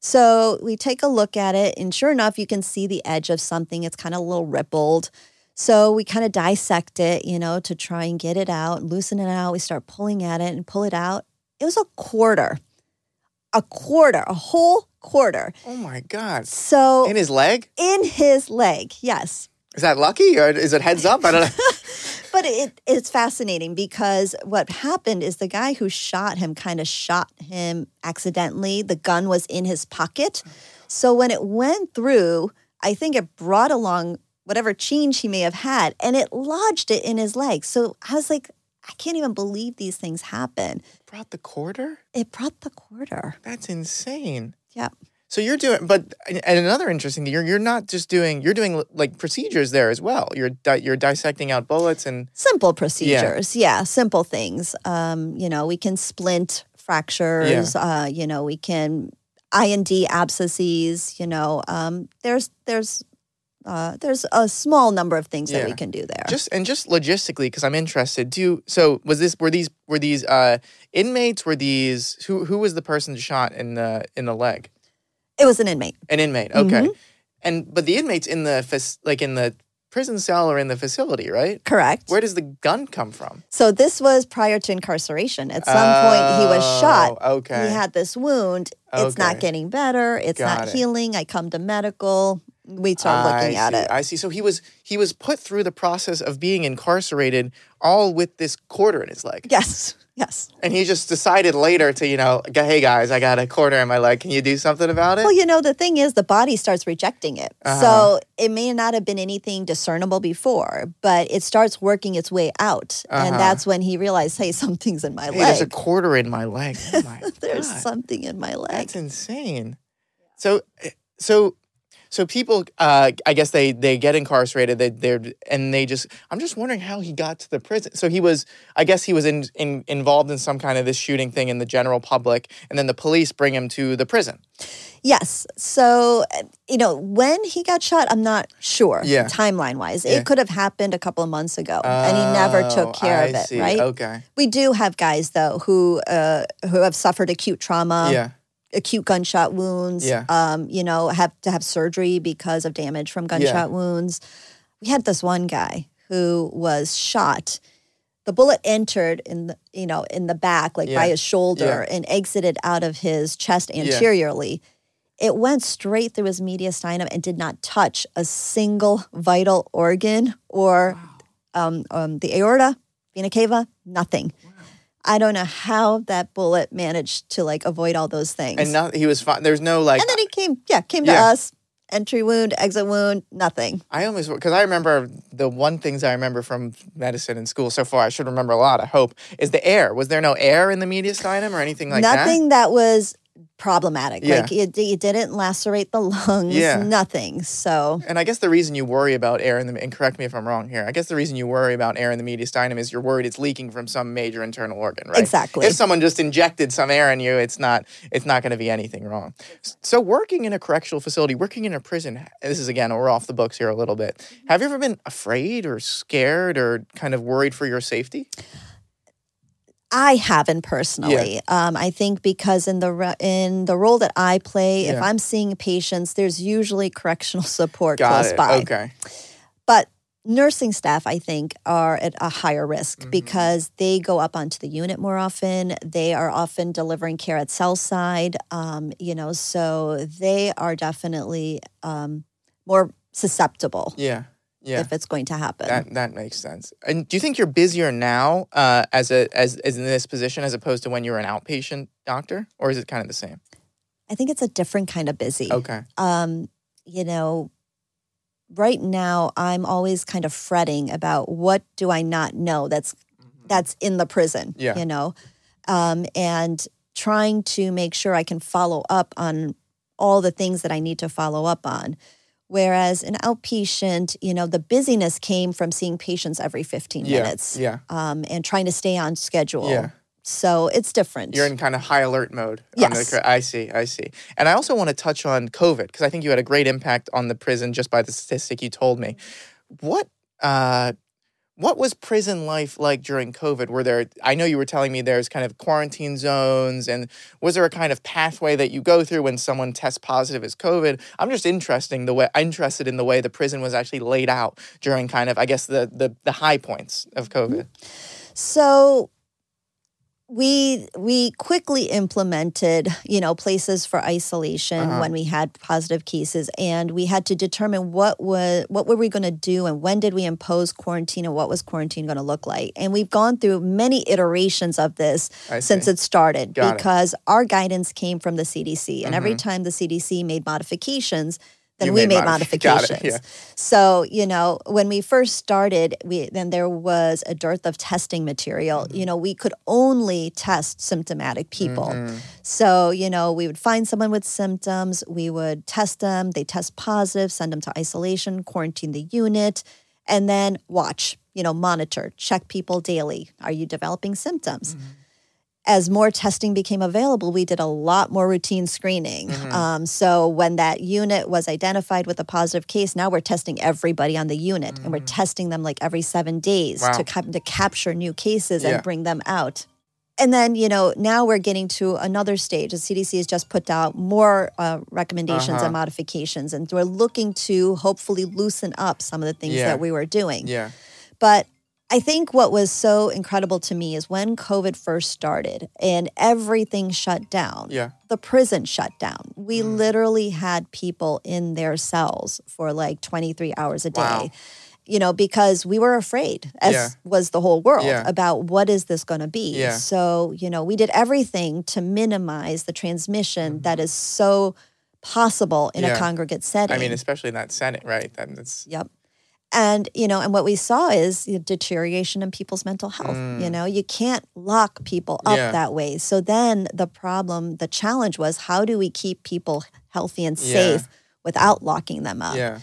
S2: So we take a look at it, and sure enough, you can see the edge of something. It's kind of a little rippled. So we kind of dissect it, you know, to try and get it out, loosen it out. We start pulling at it and pull it out. It was a quarter, a quarter, a whole quarter.
S1: Oh my God.
S2: So
S1: In his leg?
S2: in his leg, yes.
S1: Is that lucky or is it heads up? I don't know.
S2: But it, it's fascinating because what happened is the guy who shot him kind of shot him accidentally. The gun was in his pocket. So when it went through, I think it brought along whatever change he may have had and it lodged it in his leg. So I was like, I can't even believe these things happen.
S1: Brought the quarter?
S2: It brought the quarter.
S1: That's insane.
S2: Yeah.
S1: So you're doing, but and another interesting thing, you're you're not just doing, you're doing like procedures there as well. You're di- you're dissecting out bullets and
S2: Simple procedures. Yeah, simple things. Um, you know, we can splint fractures. Uh, you know, we can I and D abscesses. You know, um, there's there's uh, there's a small number of things that we can do there.
S1: just and just logistically because I'm interested. Do so was this were these were these uh, inmates? Were these who who was the person shot in the in the leg?
S2: it was an inmate.
S1: An inmate. Okay.
S2: Mm-hmm.
S1: And but the inmates in the like in the prison cell or in the facility, right?
S2: Correct.
S1: Where does the gun come from?
S2: so this was prior to incarceration. At some point, he was shot.
S1: Oh, Okay.
S2: He had this wound. It's not getting better. It's
S1: Got
S2: not
S1: it.
S2: healing. I come to medical. We start looking at
S1: see,
S2: it.
S1: I see. So he was he was put through the process of being incarcerated, all with this quarter in his leg,
S2: yes. Yes.
S1: and he just decided later to you know, hey guys, I got a quarter in my leg. Can you do something about it?
S2: Well, you know, the thing is, the body starts rejecting it.
S1: Uh-huh.
S2: So it may not have been anything discernible before, but it starts working its way out.
S1: Uh-huh.
S2: And that's when he realized, hey, something's in my
S1: hey, there's a quarter in my leg. Oh my
S2: There's
S1: God.
S2: something in my leg.
S1: That's insane. So, so, so people, uh, I guess they they get incarcerated. They they're and they just. I'm just wondering how he got to the prison. So he was, I guess he was in, in involved in some kind of this shooting thing in the general public, and then the police bring him to the prison.
S2: Yes. So, uh, you know, when he got shot, I'm not sure
S1: Yeah.
S2: timeline wise.
S1: Yeah.
S2: It could have happened a couple of months ago and he never
S1: Oh,
S2: took care
S1: I
S2: of it,
S1: see.
S2: right?
S1: Okay.
S2: We do have guys, though, who, uh, who have suffered acute trauma.
S1: yeah.
S2: Acute gunshot wounds.
S1: Yeah.
S2: Um, you know, have to have surgery because of damage from gunshot wounds. We had this one guy who was shot. The bullet entered in the you know in the back, like by his shoulder, and exited out of his chest
S1: Yeah.
S2: anteriorly. It went straight through his mediastinum and did not touch a single vital organ or um, um, the aorta, vena cava, nothing. I don't know how that bullet managed to like avoid all those things.
S1: And not, he was fine. There's no like.
S2: And then he came, yeah, came to
S1: Yeah.
S2: us. Entry wound, exit wound, nothing.
S1: I almost because I remember the one things I remember from medicine in school so far. I should remember a lot. I hope is the air. Was there no air in the mediastinum or anything like that?
S2: nothing that? was problematic.
S1: Yeah.
S2: Like it, it didn't lacerate the lungs,
S1: Yeah.
S2: nothing. So
S1: And I guess the reason you worry about air in the and correct me if I'm wrong here. I guess the reason you worry about air in the mediastinum is you're worried it's leaking from some major internal organ, right?
S2: Exactly.
S1: If someone just injected some air in you, it's not it's not going to be anything wrong. So working in a correctional facility, working in a prison, this is again we're off the books here a little bit. Mm-hmm. Have you ever been afraid or scared or kind of worried for your safety?
S2: I haven't personally. Um, I think because in the re- in the role that I play, if I'm seeing patients, there's usually correctional support
S1: Got
S2: close
S1: it.
S2: by.
S1: Okay.
S2: But nursing staff, I think, are at a higher risk
S1: Mhm.
S2: because they go up onto the unit more often. They are often delivering care at cell side, um, you know, so they are definitely um, more susceptible
S1: Yeah. Yeah.
S2: if it's going to happen.
S1: That that makes sense. And do you think you're busier now uh, as a as, as in this position as opposed to when you were an outpatient doctor, or is it kind of the same?
S2: I think it's a different kind of busy.
S1: Okay.
S2: um, you know, right now I'm always kind of fretting about what do I not know that's that's in the prison.
S1: Yeah.
S2: You know, um, and trying to make sure I can follow up on all the things that I need to follow up on. Whereas an outpatient, you know, the busyness came from seeing patients every 15
S1: Yeah.
S2: minutes
S1: Yeah.
S2: um, and trying to stay on schedule.
S1: Yeah.
S2: So it's different.
S1: You're in kind of high alert mode. on the
S2: Yes.
S1: I see. I see. And I also want to touch on COVID because I think you had a great impact on the prison just by the statistic you told me. What uh, what was prison life like during COVID? Were there? I know you were telling me there's kind of quarantine zones, and was there a kind of pathway that you go through when someone tests positive as COVID? I'm just interesting the way interested in the way the prison was actually laid out during kind of I guess the the, the high points of mm-hmm. COVID.
S2: So we we quickly implemented, you know, places for isolation
S1: Uh-huh.
S2: when we had positive cases and we had to determine what was what were we going to do and when did we impose quarantine and what was quarantine going to look like. And we've gone through many iterations of this
S1: I
S2: since
S1: see.
S2: it started
S1: Got it.
S2: because our guidance came from the CDC and every
S1: Mhm.
S2: time the CDC made modifications then
S1: You
S2: we
S1: made
S2: made
S1: modif- got it,
S2: modifications.
S1: yeah.
S2: So, you know, when we first started, we then there was a dearth of testing material.
S1: Mm-hmm.
S2: You know, we could only test symptomatic people.
S1: Mhm.
S2: So, you know, we would find someone with symptoms, we would test them, they test positive, send them to isolation, quarantine the unit, and then watch, you know, monitor, check people daily. Are you developing symptoms?
S1: Mm-hmm.
S2: As more testing became available, we did a lot more routine screening.
S1: Mhm.
S2: Um, so when that unit was identified with a positive case, now we're testing everybody on the unit, and we're testing them like every seven days
S1: Mm. Wow.
S2: to cap- to capture new cases
S1: Yeah.
S2: and bring them out. And then, you know, now we're getting to another stage. The CDC has just put out more uh, recommendations
S1: Uh-huh.
S2: and modifications, and we're looking to hopefully loosen up some of the things
S1: Yeah.
S2: that we were doing.
S1: Yeah.
S2: But I think what was so incredible to me is when COVID first started and everything shut down,
S1: Yeah.
S2: the prison shut down. We
S1: Mm.
S2: literally had people in their cells for like 23 hours a day.
S1: Wow.
S2: You know, because we were afraid, as
S1: Yeah.
S2: was the whole world,
S1: Yeah.
S2: about what is this going to be.
S1: Yeah.
S2: So, you know, we did everything to minimize the transmission that is so possible in
S1: Mm-hmm. Yeah.
S2: a congregate setting.
S1: I mean, especially in that Senate, right? That, that's
S2: Yep. And you know, and what we saw is the deterioration in people's mental health.
S1: Mm.
S2: You know, you can't lock people up
S1: Yeah.
S2: that way. So then the problem, the challenge was how do we keep people healthy and
S1: Yeah.
S2: safe without locking them up?
S1: yeah,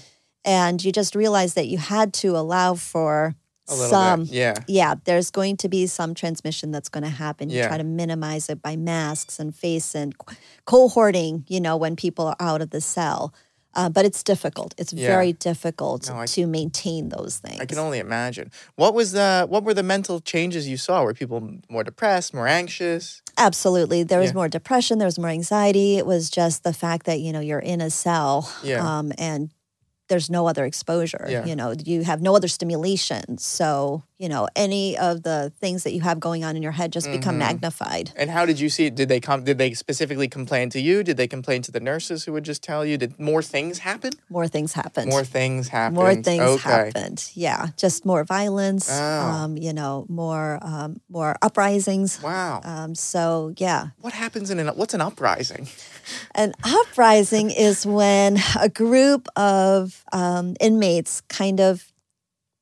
S2: And you just realized that you had to allow for some
S1: bit. Yeah.
S2: yeah, there's going to be some transmission that's going to happen. You
S1: Yeah.
S2: try to minimize it by masks and face and co- cohorting, you know, when people are out of the cell. Uh, but it's difficult. It's
S1: Yeah.
S2: very difficult
S1: No, I-
S2: to maintain those things.
S1: I can only imagine. What was the what were the mental changes you saw? Were people more depressed, more anxious?
S2: Absolutely. There was
S1: Yeah.
S2: more depression, there was more anxiety. It was just the fact that, you know, you're in a cell
S1: Yeah.
S2: um, and there's no other exposure.
S1: Yeah.
S2: You know, you have no other stimulation. So, you know, any of the things that you have going on in your head just become
S1: Mhm.
S2: magnified.
S1: And how did you see it? Did they come did they specifically complain to you? Did they complain to the nurses who would just tell you? Did more things happen?
S2: More things happened.
S1: More things happened.
S2: more things
S1: okay.
S2: happened. Yeah, just more violence.
S1: Oh.
S2: Um, you know, more um, more uprisings.
S1: Wow.
S2: Um, so yeah,
S1: what happens in an what's an uprising?
S2: An uprising is when a group of um, inmates kind of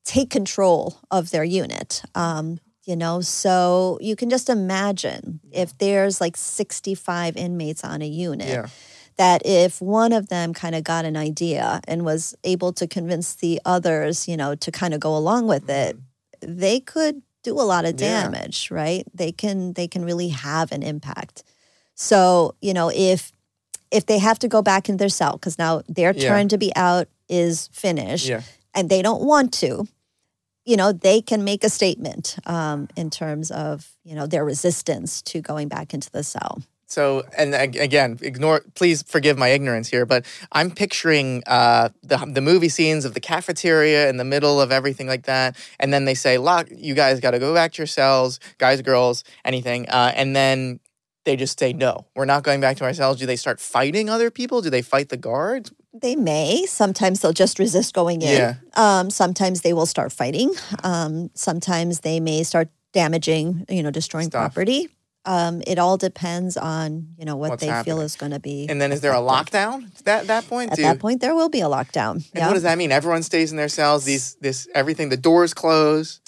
S2: take control of their unit. Um, you know, so you can just imagine if there's like 65 inmates on a unit
S1: Yeah.
S2: that if one of them kind of got an idea and was able to convince the others, you know, to kind of go along with it, they could do a lot of
S1: Mm-hmm. Yeah.
S2: damage, right? They can they can really have an impact. So, you know, if if they have to go back in their cell because now their
S1: Yeah.
S2: turn to be out is finished
S1: Yeah.
S2: and they don't want to, you know, they can make a statement um, in terms of, you know, their resistance to going back into the cell.
S1: So, and again, ignore. Please forgive my ignorance here, but I'm picturing uh, the the movie scenes of the cafeteria in the middle of everything like that, and then they say, "Lock, you guys got to go back to your cells, guys, girls, anything," uh, and then they just say, "No, we're not going back to our cells." Do they start fighting other people? Do they fight the guards?
S2: They may. Sometimes they'll just resist going in.
S1: Yeah.
S2: Um, sometimes they will start fighting. Um, sometimes they may start damaging, you know, destroying
S1: Stuff.
S2: property. Um, it all depends on you know what
S1: What's
S2: they feel is going to be.
S1: And then is there a lockdown at that that point?
S2: At
S1: Do-
S2: that point, there will be a lockdown.
S1: And
S2: Yeah.
S1: what does that mean? Everyone stays in their cells. These this everything. The doors close.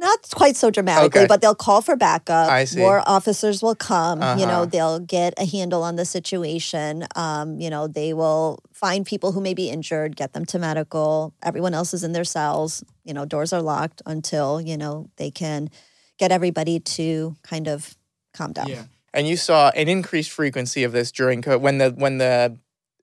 S2: Not quite so dramatically,
S1: Okay.
S2: but they'll call for backup.
S1: I see.
S2: More officers will come. You
S1: Uh-huh.
S2: know, they'll get a handle on the situation. Um, you know, they will find people who may be injured, get them to medical. Everyone else is in their cells. You know, doors are locked until you know they can get everybody to kind of calm down. Yeah.
S1: And you saw an increased frequency of this during COVID when the when the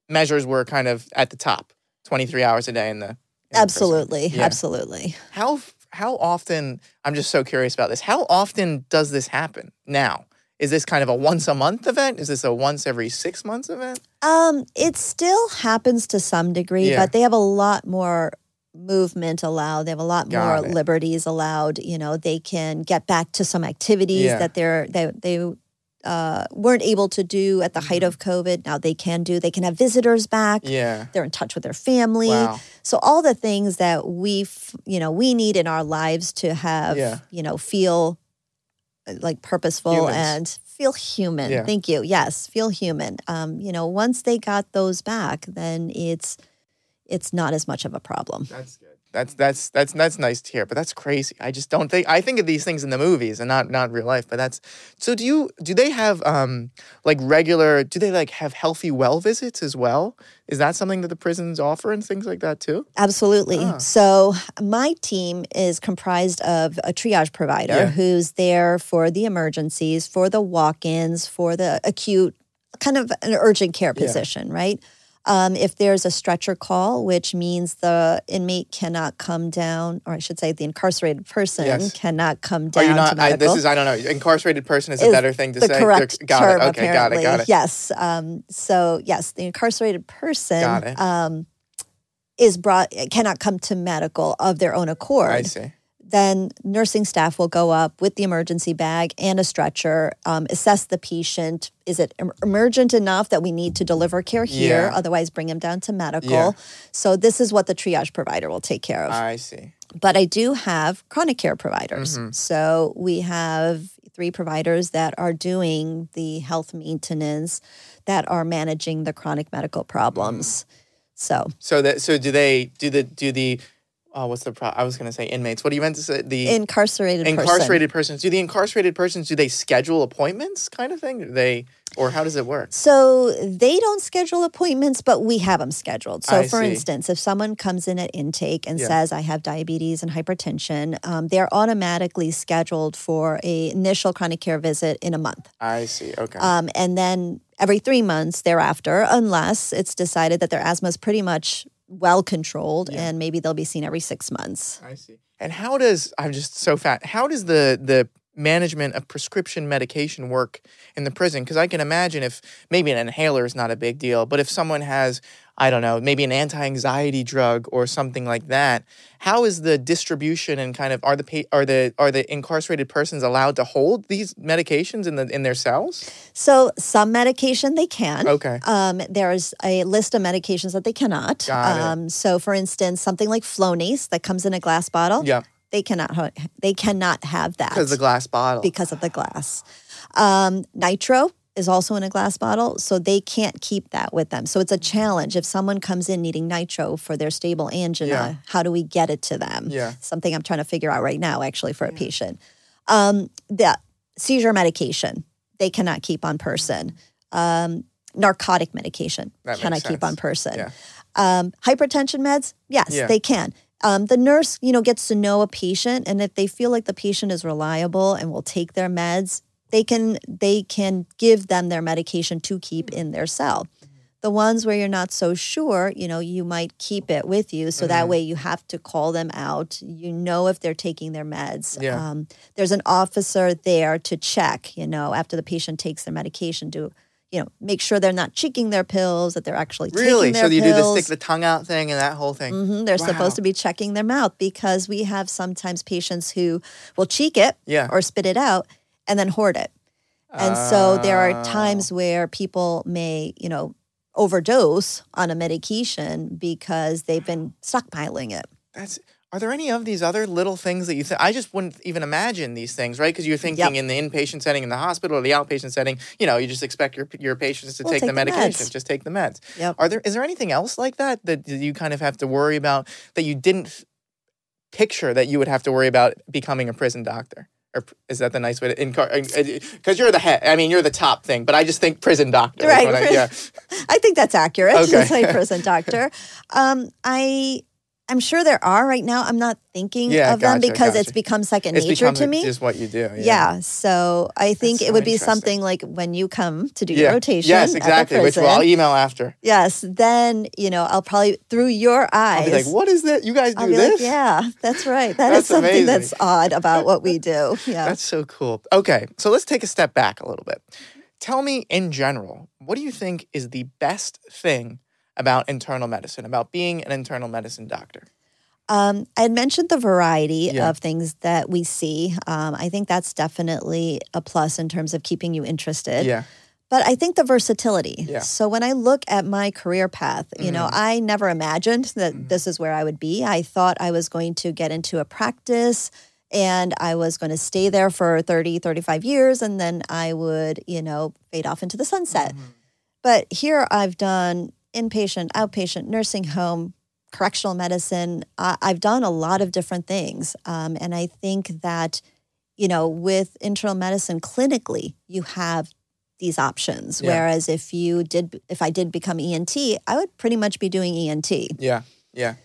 S1: measures were kind of at the top, twenty three hours a day in the. in the.
S2: Absolutely,
S1: Yeah.
S2: absolutely.
S1: How how often? I'm just so curious about this. How often does this happen now? Is this kind of a once a month event? Is this a once every six months event?
S2: Um, it still happens to some degree,
S1: Yeah.
S2: but they have a lot more movement allowed. They have a lot
S1: Got
S2: more
S1: it.
S2: liberties allowed. You know, they can get back to some activities
S1: Yeah.
S2: that they're they they uh, weren't able to do at the height of COVID. Now they can do. They can have visitors back.
S1: Mm-hmm. Yeah.
S2: They're in touch with their family.
S1: Wow.
S2: So all the things that we, you know, we need in our lives to have,
S1: Yeah.
S2: you know, feel uh, like purposeful
S1: Humans.
S2: and feel human.
S1: Yeah.
S2: Thank you. Yes, feel human. Um, you know, once they got those back, then it's it's not as much of a problem.
S1: That's good. That's that's that's that's nice to hear, but that's crazy. I just don't think I think of these things in the movies and not not real life. But that's so. Do you do they have um like regular? Do they like have healthy well visits as well? Is that something that the prisons offer and things like that too?
S2: Absolutely.
S1: Ah.
S2: So my team is comprised of a triage provider
S1: Yeah.
S2: who's there for the emergencies, for the walk-ins, for the acute, kind of an urgent care
S1: Yeah.
S2: position, right? Um, if there's a stretcher call, which means the inmate cannot come down, or I should say, the incarcerated person
S1: Yes.
S2: cannot come down.
S1: Are you
S2: to
S1: not? I, this is I don't know. Incarcerated person is a better thing to
S2: the
S1: say. They're-
S2: correct
S1: got
S2: term,
S1: it. Okay,
S2: apparently.
S1: got it. Got it.
S2: Yes. Um, so yes, the incarcerated person
S1: Got it.
S2: Um, is brought cannot come to medical of their own accord.
S1: I see.
S2: Then nursing staff will go up with the emergency bag and a stretcher, um, assess the patient. Is it emergent enough that we need to deliver care here?
S1: Yeah.
S2: Otherwise, bring him down to medical.
S1: Yeah.
S2: So this is what the triage provider will take care of
S1: I see.
S2: but I do have chronic care providers.
S1: Mm-hmm.
S2: So we have three providers that are doing the health maintenance, that are managing the chronic medical problems. So
S1: So that so do they do the do the oh what's the pro? I was gonna say inmates. What do you meant to say? The
S2: incarcerated person.
S1: incarcerated persons. Do the incarcerated persons do they schedule appointments, kind of thing? Do they or how does it work?
S2: So they don't schedule appointments, but we have them scheduled. So,
S1: I
S2: for
S1: see.
S2: instance, if someone comes in at intake and
S1: Yeah.
S2: says, "I have diabetes and hypertension," um, they're automatically scheduled for a initial chronic care visit in a month.
S1: I see. Okay.
S2: Um, and then every three months thereafter, unless it's decided that their asthma is pretty much well controlled,
S1: Yeah.
S2: and maybe they'll be seen every six months.
S1: I see. And how does I'm just so fat. How does the the management of prescription medication work in the prison? Because I can imagine if maybe an inhaler is not a big deal, but if someone has I don't know, maybe an anti-anxiety drug or something like that, how is the distribution and kind of are the are the are the incarcerated persons allowed to hold these medications in the in their cells?
S2: So, some medication they can.
S1: Okay.
S2: Um, there's a list of medications that they cannot.
S1: Got it.
S2: Um, so, for instance, something like Flonase that comes in a glass bottle,
S1: Yeah,
S2: they cannot. They cannot have that
S1: because the glass bottle.
S2: because of the glass. Um, nitro is also in a glass bottle, so they can't keep that with them. So it's a challenge. If someone comes in needing nitro for their stable angina,
S1: Yeah.
S2: how do we get it to them?
S1: Yeah.
S2: Something I'm trying to figure out right now, actually, for a patient. Um, the seizure medication, they cannot keep on person. Um, narcotic medication
S1: That makes
S2: cannot keep on person.
S1: Yeah.
S2: Um, hypertension meds, yes,
S1: Yeah.
S2: they can. Um, the nurse, you know, gets to know a patient, and if they feel like the patient is reliable and will take their meds, they can they can give them their medication to keep in their cell. The ones where you're not so sure, you know, you might keep it with you, so
S1: Mm-hmm.
S2: that way you have to call them out. You know if they're taking their meds.
S1: Yeah.
S2: Um, there's an officer there to check, you know, after the patient takes their medication, do you know, make sure they're not cheeking their pills, that they're actually
S1: Really?
S2: taking their
S1: So you do the stick the tongue out thing and that whole thing.
S2: hmm They're
S1: Wow.
S2: supposed to be checking their mouth because we have sometimes patients who will cheek it
S1: Yeah.
S2: or spit it out and then hoard it. And so there are ah. times where people may, you know, overdose on a medication because they've been stockpiling it.
S1: That's. Are there any of these other little things that you think? I just wouldn't even imagine these things, right? Because you're thinking in the inpatient setting, in the hospital, or the outpatient setting. You know, you just expect your your patients to
S2: Well,
S1: take, the
S2: take the
S1: medication, just take the meds.
S2: Yep.
S1: Are there? Is there anything else like that that you kind of have to worry about that you didn't picture that you would have to worry about becoming a prison doctor? Or is that the nice way to? Because you're the head. I mean, you're the top thing, but I just think prison doctor.
S2: Right,
S1: I- yeah.
S2: I think that's accurate.
S1: Okay.
S2: Just like prison doctor. Um, I I'm sure there are right now. I'm not thinking
S1: Yeah,
S2: of them
S1: gotcha,
S2: because it's become second
S1: It's
S2: nature
S1: become
S2: to me.
S1: just what you do. Yeah.
S2: yeah. So I think
S1: That's
S2: it
S1: so
S2: would be something like when you come to do
S1: Yeah.
S2: your rotation.
S1: Yes, exactly. Which I'll email after.
S2: Yes, then you know I'll probably through your eyes.
S1: I'll be like, "What is that? You guys do this?"
S2: like, yeah, that's right. That is
S1: That's
S2: something
S1: amazing.
S2: that's odd about what we do. Yeah.
S1: That's so cool. Okay, so let's take a step back a little bit. Tell me, in general, what do you think is the best thing about internal medicine, about being an internal medicine doctor?
S2: Um, I had mentioned the variety
S1: Yeah.
S2: of things that we see. Um, I think that's definitely a plus in terms of keeping you interested.
S1: Yeah,
S2: But I think the versatility.
S1: Yeah.
S2: So when I look at my career path, you know, I never imagined that this is where I would be. I thought I was going to get into a practice and I was going to stay there for 30, 35 years and then I would, you know, fade off into the sunset. But here I've done inpatient, outpatient, nursing home, correctional medicine. I, I've done a lot of different things. Um, and I think that, you know, with internal medicine clinically, you have these options.
S1: Yeah.
S2: Whereas if you did, if I did become ENT, I would pretty much be doing ENT.
S1: yeah, yeah.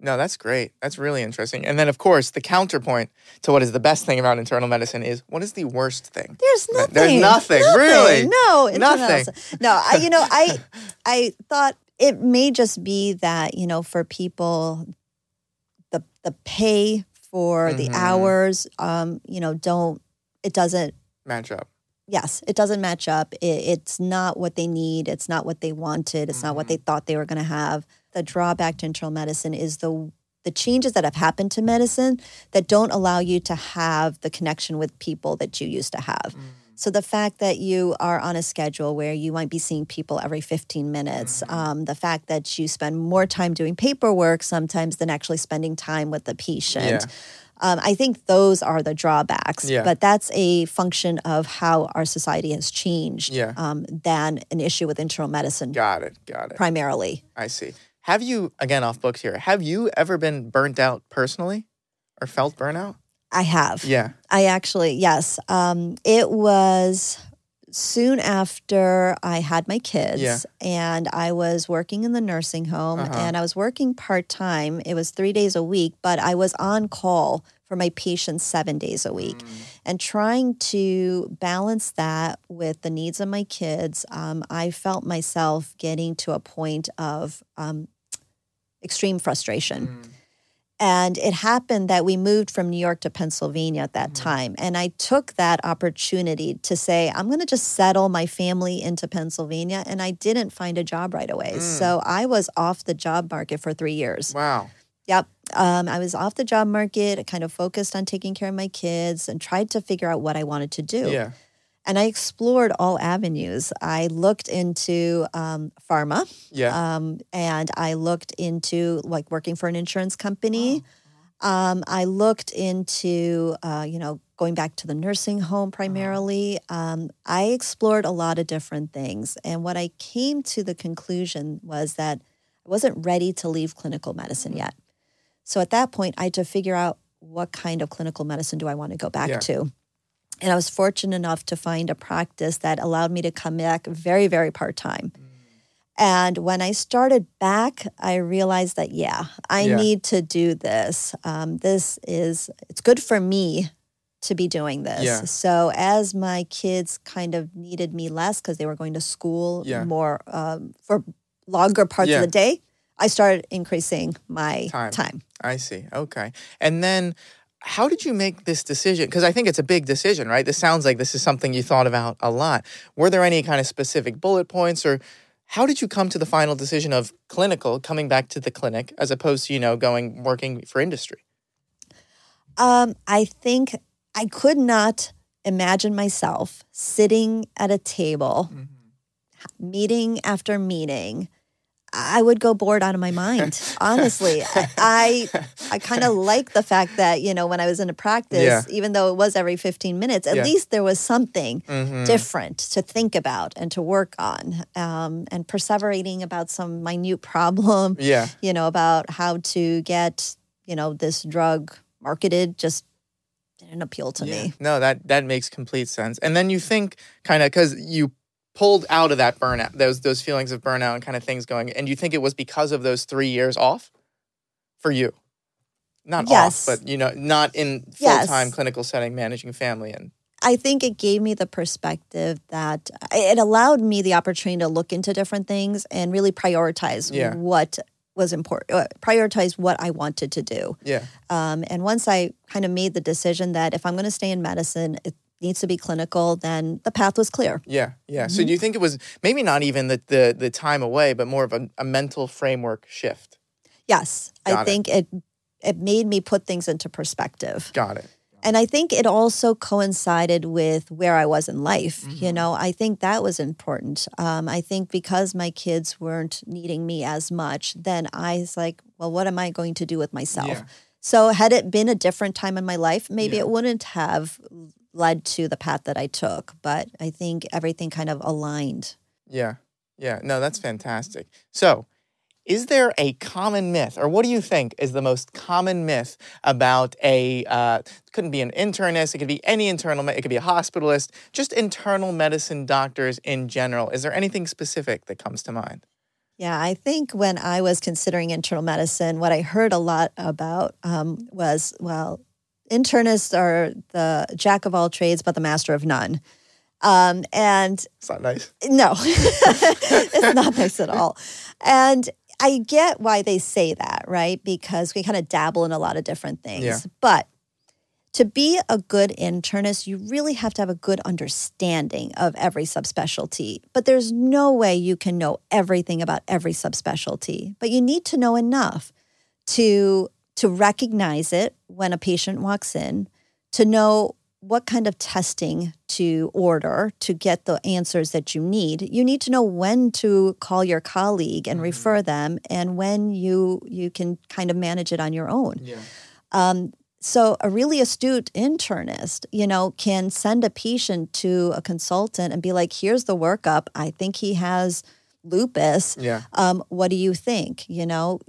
S1: No, that's great. That's really interesting. And then, of course, the counterpoint to what is the best thing about internal medicine is what is the worst thing?
S2: There's nothing.
S1: There's
S2: nothing.
S1: nothing, really?
S2: No,
S1: Nothing.
S2: No, I, you know, I, I thought it may just be that you know, for people, the the pay for the
S1: Mhm.
S2: hours, um, you know, don't it doesn't.
S1: Match up.
S2: Yes, it doesn't match up. It, it's not what they need. It's not what they wanted. It's not what they thought they were going to have. The drawback to internal medicine is the the changes that have happened to medicine that don't allow you to have the connection with people that you used to have. So the fact that you are on a schedule where you might be seeing people every 15 minutes, um, the fact that you spend more time doing paperwork sometimes than actually spending time with the patient. Um, I think those are the drawbacks,
S1: Yeah.
S2: but that's a function of how our society has changed
S1: Yeah.
S2: um, than an issue with internal medicine
S1: Got it. Got it.
S2: primarily.
S1: I see. Have you, again, off books here, have you ever been burnt out personally or felt burnout?
S2: I have.
S1: Yeah.
S2: I actually, yes. Um, it was soon after I had my kids,
S1: Yeah.
S2: and I was working in the nursing home,
S1: Uh-huh.
S2: and I was working part time. It was three days a week, but I was on call for my patients seven days a week.
S1: Mm.
S2: And trying to balance that with the needs of my kids, um, I felt myself getting to a point of um, extreme frustration.
S1: Mm.
S2: And it happened that we moved from New York to Pennsylvania at that time. And I took that opportunity to say, I'm going to just settle my family into Pennsylvania. And I didn't find a job right away. So I was off the job market for three years.
S1: Wow.
S2: Yep. Um, I was off the job market, kind of focused on taking care of my kids and tried to figure out what I wanted to do.
S1: Yeah.
S2: And I explored all avenues. I looked into um, pharma.
S1: Yeah.
S2: Um, and I looked into like working for an insurance company. Um, I looked into, uh, you know, going back to the nursing home primarily. Um, I explored a lot of different things. And what I came to the conclusion was that I wasn't ready to leave clinical medicine yet. So at that point, I had to figure out what kind of clinical medicine do I want to go back
S1: Yeah.
S2: to. And I was fortunate enough to find a practice that allowed me to come back very, very part time. And when I started back, I realized that, yeah, I
S1: Yeah.
S2: need to do this. Um, this is, it's good for me to be doing this.
S1: Yeah.
S2: So as my kids kind of needed me less because they were going to school
S1: Yeah.
S2: more um, for longer parts of the day, I started increasing my
S1: Time.
S2: time.
S1: I see. Okay. And then how did you make this decision? Because I think it's a big decision, right? This sounds like this is something you thought about a lot. Were there any kind of specific bullet points or how did you come to the final decision of clinical coming back to the clinic as opposed to, you know, going working for industry?
S2: Um, I think I could not imagine myself sitting at a table, mm-hmm. meeting after meeting, I would go bored out of my mind. Honestly, I I kind of like the fact that you know when I was in a practice, yeah. even though it was every fifteen minutes, at yeah. least there was something mm-hmm. different to think about and to work on, um, and perseverating about some minute problem.
S1: Yeah,
S2: you know about how to get you know this drug marketed. Just didn't appeal to yeah. me.
S1: No, that that makes complete sense. And then you think kind of because you pulled out of that burnout, those those feelings of burnout and kind of things going. And you think it was because of those three years off for you? Not yes. off, but you know, not in full time yes. clinical setting, managing family and.
S2: I think it gave me the perspective that it allowed me the opportunity to look into different things and really prioritize yeah. what was important, uh, prioritize what I wanted to do.
S1: Yeah.
S2: Um, and once I kind of made the decision that if I'm going to stay in medicine, it, needs to be clinical, then the path was clear.
S1: Yeah, yeah. Mm-hmm. So do you think it was maybe not even the the, the time away, but more of a, a mental framework shift?
S2: Yes, Got I it. think it it made me put things into perspective.
S1: Got it.
S2: And I think it also coincided with where I was in life. Mm-hmm. You know, I think that was important. Um, I think because my kids weren't needing me as much, then I was like, well, what am I going to do with myself? Yeah. So, had it been a different time in my life, maybe yeah. it wouldn't have led to the path that I took. But I think everything kind of aligned.
S1: Yeah. Yeah. No, that's fantastic. So, is there a common myth, or what do you think is the most common myth about a? Uh, couldn't be an internist. It could be any internal. It could be a hospitalist. Just internal medicine doctors in general. Is there anything specific that comes to mind?
S2: Yeah, I think when I was considering internal medicine, what I heard a lot about um, was well, internists are the jack of all trades, but the master of none. Um, and
S1: it's not nice.
S2: No, it's not nice at all. And I get why they say that, right? Because we kind of dabble in a lot of different things. Yeah. But to be a good internist, you really have to have a good understanding of every subspecialty. But there's no way you can know everything about every subspecialty. But you need to know enough to to recognize it when a patient walks in, to know what kind of testing to order to get the answers that you need. You need to know when to call your colleague and mm-hmm. refer them, and when you you can kind of manage it on your own.
S1: Yeah.
S2: Um, so a really astute internist, you know, can send a patient to a consultant and be like, "Here's the workup. I think he has." lupus.
S1: Yeah.
S2: Um, what do you think? You know,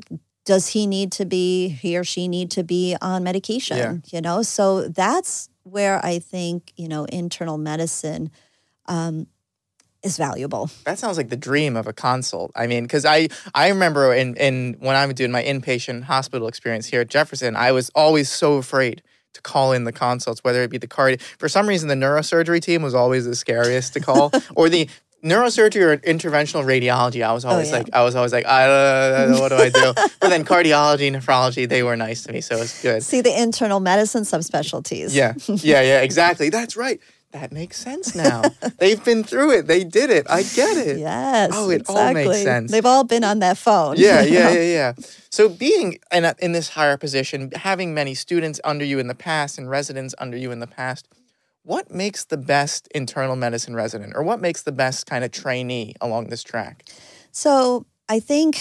S2: does he need to be he or she need to be on medication yeah. you know so that's where i think you know internal medicine um, is valuable
S1: that sounds like the dream of a consult i mean because i i remember in in when i'm doing my inpatient hospital experience here at jefferson i was always so afraid to call in the consults, whether it be the card. For some reason, the neurosurgery team was always the scariest to call, or the neurosurgery or interventional radiology, I was oh, always oh, yeah. like, I was always like, I don't know, what do I do? but then cardiology, nephrology, they were nice to me, so it's good.
S2: See the internal medicine subspecialties.
S1: Yeah, yeah, yeah, exactly. That's right. That makes sense now. They've been through it. They did it. I get it.
S2: Yes.
S1: Oh, it exactly. all makes sense.
S2: They've all been on that phone.
S1: Yeah, yeah, yeah, yeah. So being in, a, in this higher position, having many students under you in the past and residents under you in the past, what makes the best internal medicine resident or what makes the best kind of trainee along this track?
S2: So I think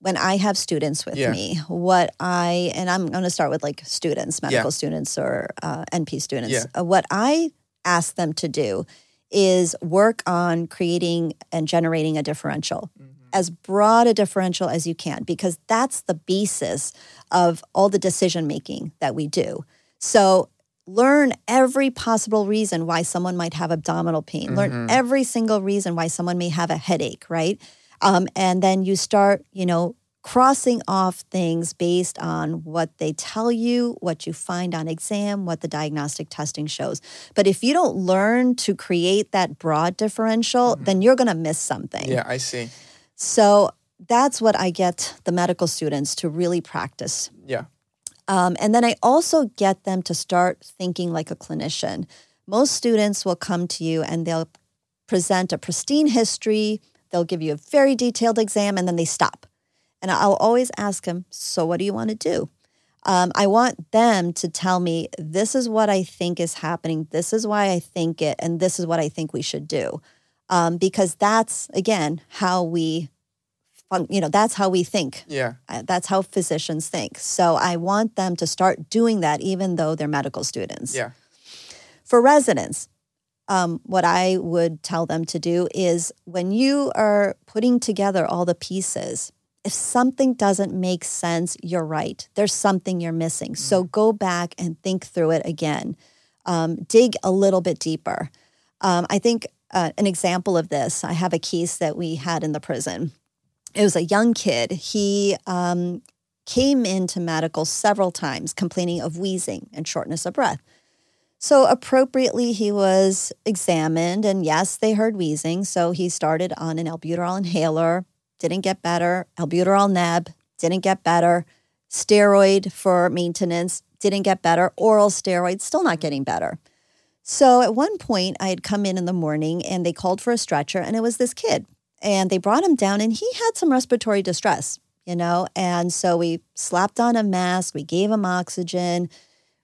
S2: when I have students with yeah. me, what I, and I'm going to start with like students, medical yeah. students or uh, NP students, yeah. uh, what I ask them to do is work on creating and generating a differential. Mm-hmm. As broad a differential as you can, because that's the basis of all the decision making that we do. So learn every possible reason why someone might have abdominal pain. Mm-hmm. learn every single reason why someone may have a headache right? Um, and then you start you know crossing off things based on what they tell you what you find on exam what the diagnostic testing shows. But if you don't learn to create that broad differential mm-hmm. then you're going to miss something.
S1: Yeah i see.
S2: So that's what i get the medical students to really practice.
S1: Yeah
S2: Um, and then I also get them to start thinking like a clinician. Most students will come to you and they'll present a pristine history, they'll give you a very detailed exam, and then they stop. And I'll always ask them, So, what do you want to do? Um, I want them to tell me, This is what I think is happening. This is why I think it. And this is what I think we should do. Um, because that's, again, how we you know that's how we think.
S1: Yeah.
S2: Uh, that's how physicians think. So i want them to start doing that even though they're medical students.
S1: Yeah.
S2: For residents um, what i would tell them to do is when you are putting together all the pieces if something doesn't make sense you're right. There's something you're missing. Mm. so go back and think through it again. Um, dig a little bit deeper. Um, i think uh, an example of this i have a case that we had in the prison it was a young kid. He um, came into medical several times complaining of wheezing and shortness of breath. So, appropriately, he was examined, and yes, they heard wheezing. So, he started on an albuterol inhaler, didn't get better, albuterol neb, didn't get better, steroid for maintenance, didn't get better, oral steroid, still not getting better. So, at one point, I had come in in the morning and they called for a stretcher, and it was this kid and they brought him down and he had some respiratory distress you know and so we slapped on a mask we gave him oxygen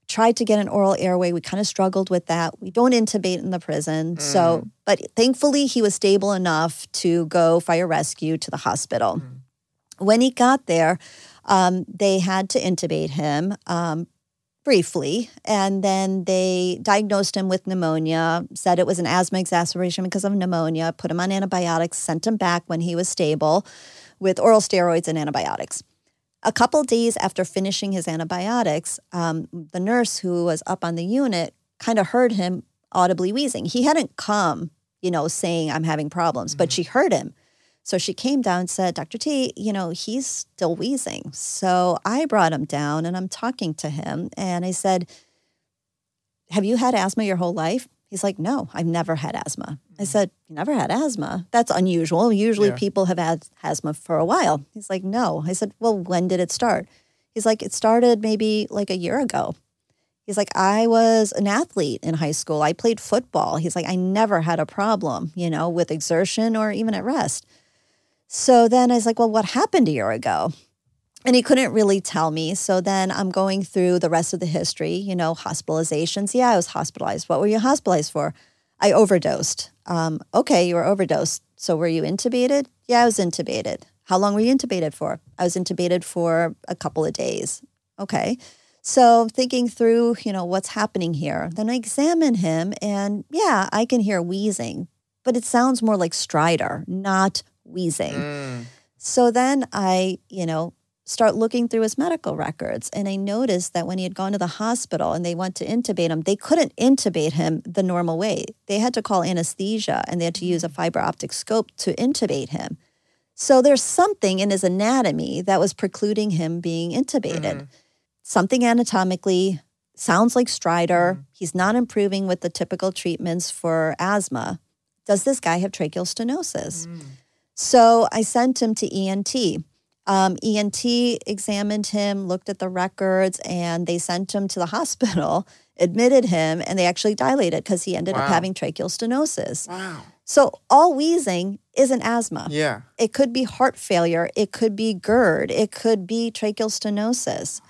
S2: tried to get an oral airway we kind of struggled with that we don't intubate in the prison mm. so but thankfully he was stable enough to go fire rescue to the hospital mm. when he got there um, they had to intubate him um, briefly. And then they diagnosed him with pneumonia, said it was an asthma exacerbation because of pneumonia, put him on antibiotics, sent him back when he was stable with oral steroids and antibiotics. A couple days after finishing his antibiotics, um, the nurse who was up on the unit kind of heard him audibly wheezing. He hadn't come, you know, saying, I'm having problems, mm-hmm. but she heard him. So she came down and said, Dr. T, you know, he's still wheezing. So I brought him down and I'm talking to him. And I said, Have you had asthma your whole life? He's like, No, I've never had asthma. I mm-hmm. said, You never had asthma? That's unusual. Usually yeah. people have had asthma for a while. He's like, No. I said, Well, when did it start? He's like, It started maybe like a year ago. He's like, I was an athlete in high school. I played football. He's like, I never had a problem, you know, with exertion or even at rest. So then I was like, well, what happened a year ago? And he couldn't really tell me. So then I'm going through the rest of the history, you know, hospitalizations. Yeah, I was hospitalized. What were you hospitalized for? I overdosed. Um, okay, you were overdosed. So were you intubated? Yeah, I was intubated. How long were you intubated for? I was intubated for a couple of days. Okay. So thinking through, you know, what's happening here. Then I examine him and yeah, I can hear wheezing, but it sounds more like stridor, not wheezing. Mm. So then I, you know, start looking through his medical records and I noticed that when he had gone to the hospital and they went to intubate him, they couldn't intubate him the normal way. They had to call anesthesia and they had to use a mm. fiber optic scope to intubate him. So there's something in his anatomy that was precluding him being intubated. mm Something anatomically sounds like stridor. mm He's not improving with the typical treatments for asthma. Does this guy have tracheal stenosis? Mm. So I sent him to ENT. Um, ENT examined him, looked at the records, and they sent him to the hospital, admitted him, and they actually dilated because he ended wow. up having tracheal stenosis.
S1: Wow.
S2: So all wheezing isn't asthma.
S1: Yeah.
S2: It could be heart failure. It could be GERD. It could be tracheal stenosis.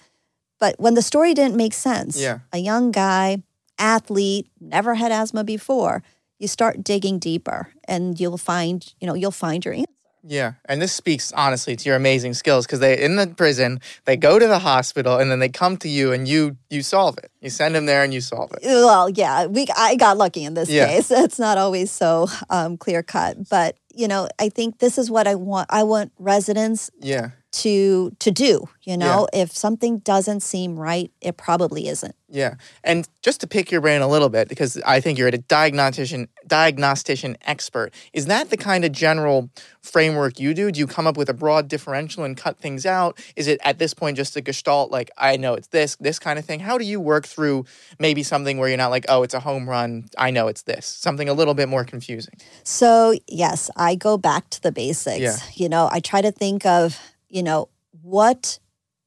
S2: But when the story didn't make sense,
S1: yeah.
S2: a young guy, athlete, never had asthma before, you start digging deeper and you'll find, you know, you'll find your answer.
S1: Yeah, and this speaks honestly to your amazing skills because they in the prison, they go to the hospital and then they come to you and you you solve it. You send them there and you solve it.
S2: Well, yeah, we I got lucky in this yeah. case. It's not always so um, clear cut, but you know, I think this is what I want. I want residents
S1: yeah
S2: to to do you know? Yeah. if something doesn't seem right it probably isn't.
S1: Yeah. And just to pick your brain a little bit because i think you're a diagnostician diagnostician expert is that the kind of general framework you do? Do you come up with a broad differential and cut things out? Is it at this point just a gestalt like i know it's this this kind of thing? How do you work through maybe something where you're not like oh it's a home run. I know it's this. Something a little bit more confusing.
S2: So yes i go back to the basics.
S1: Yeah.
S2: you know i try to think of you know, what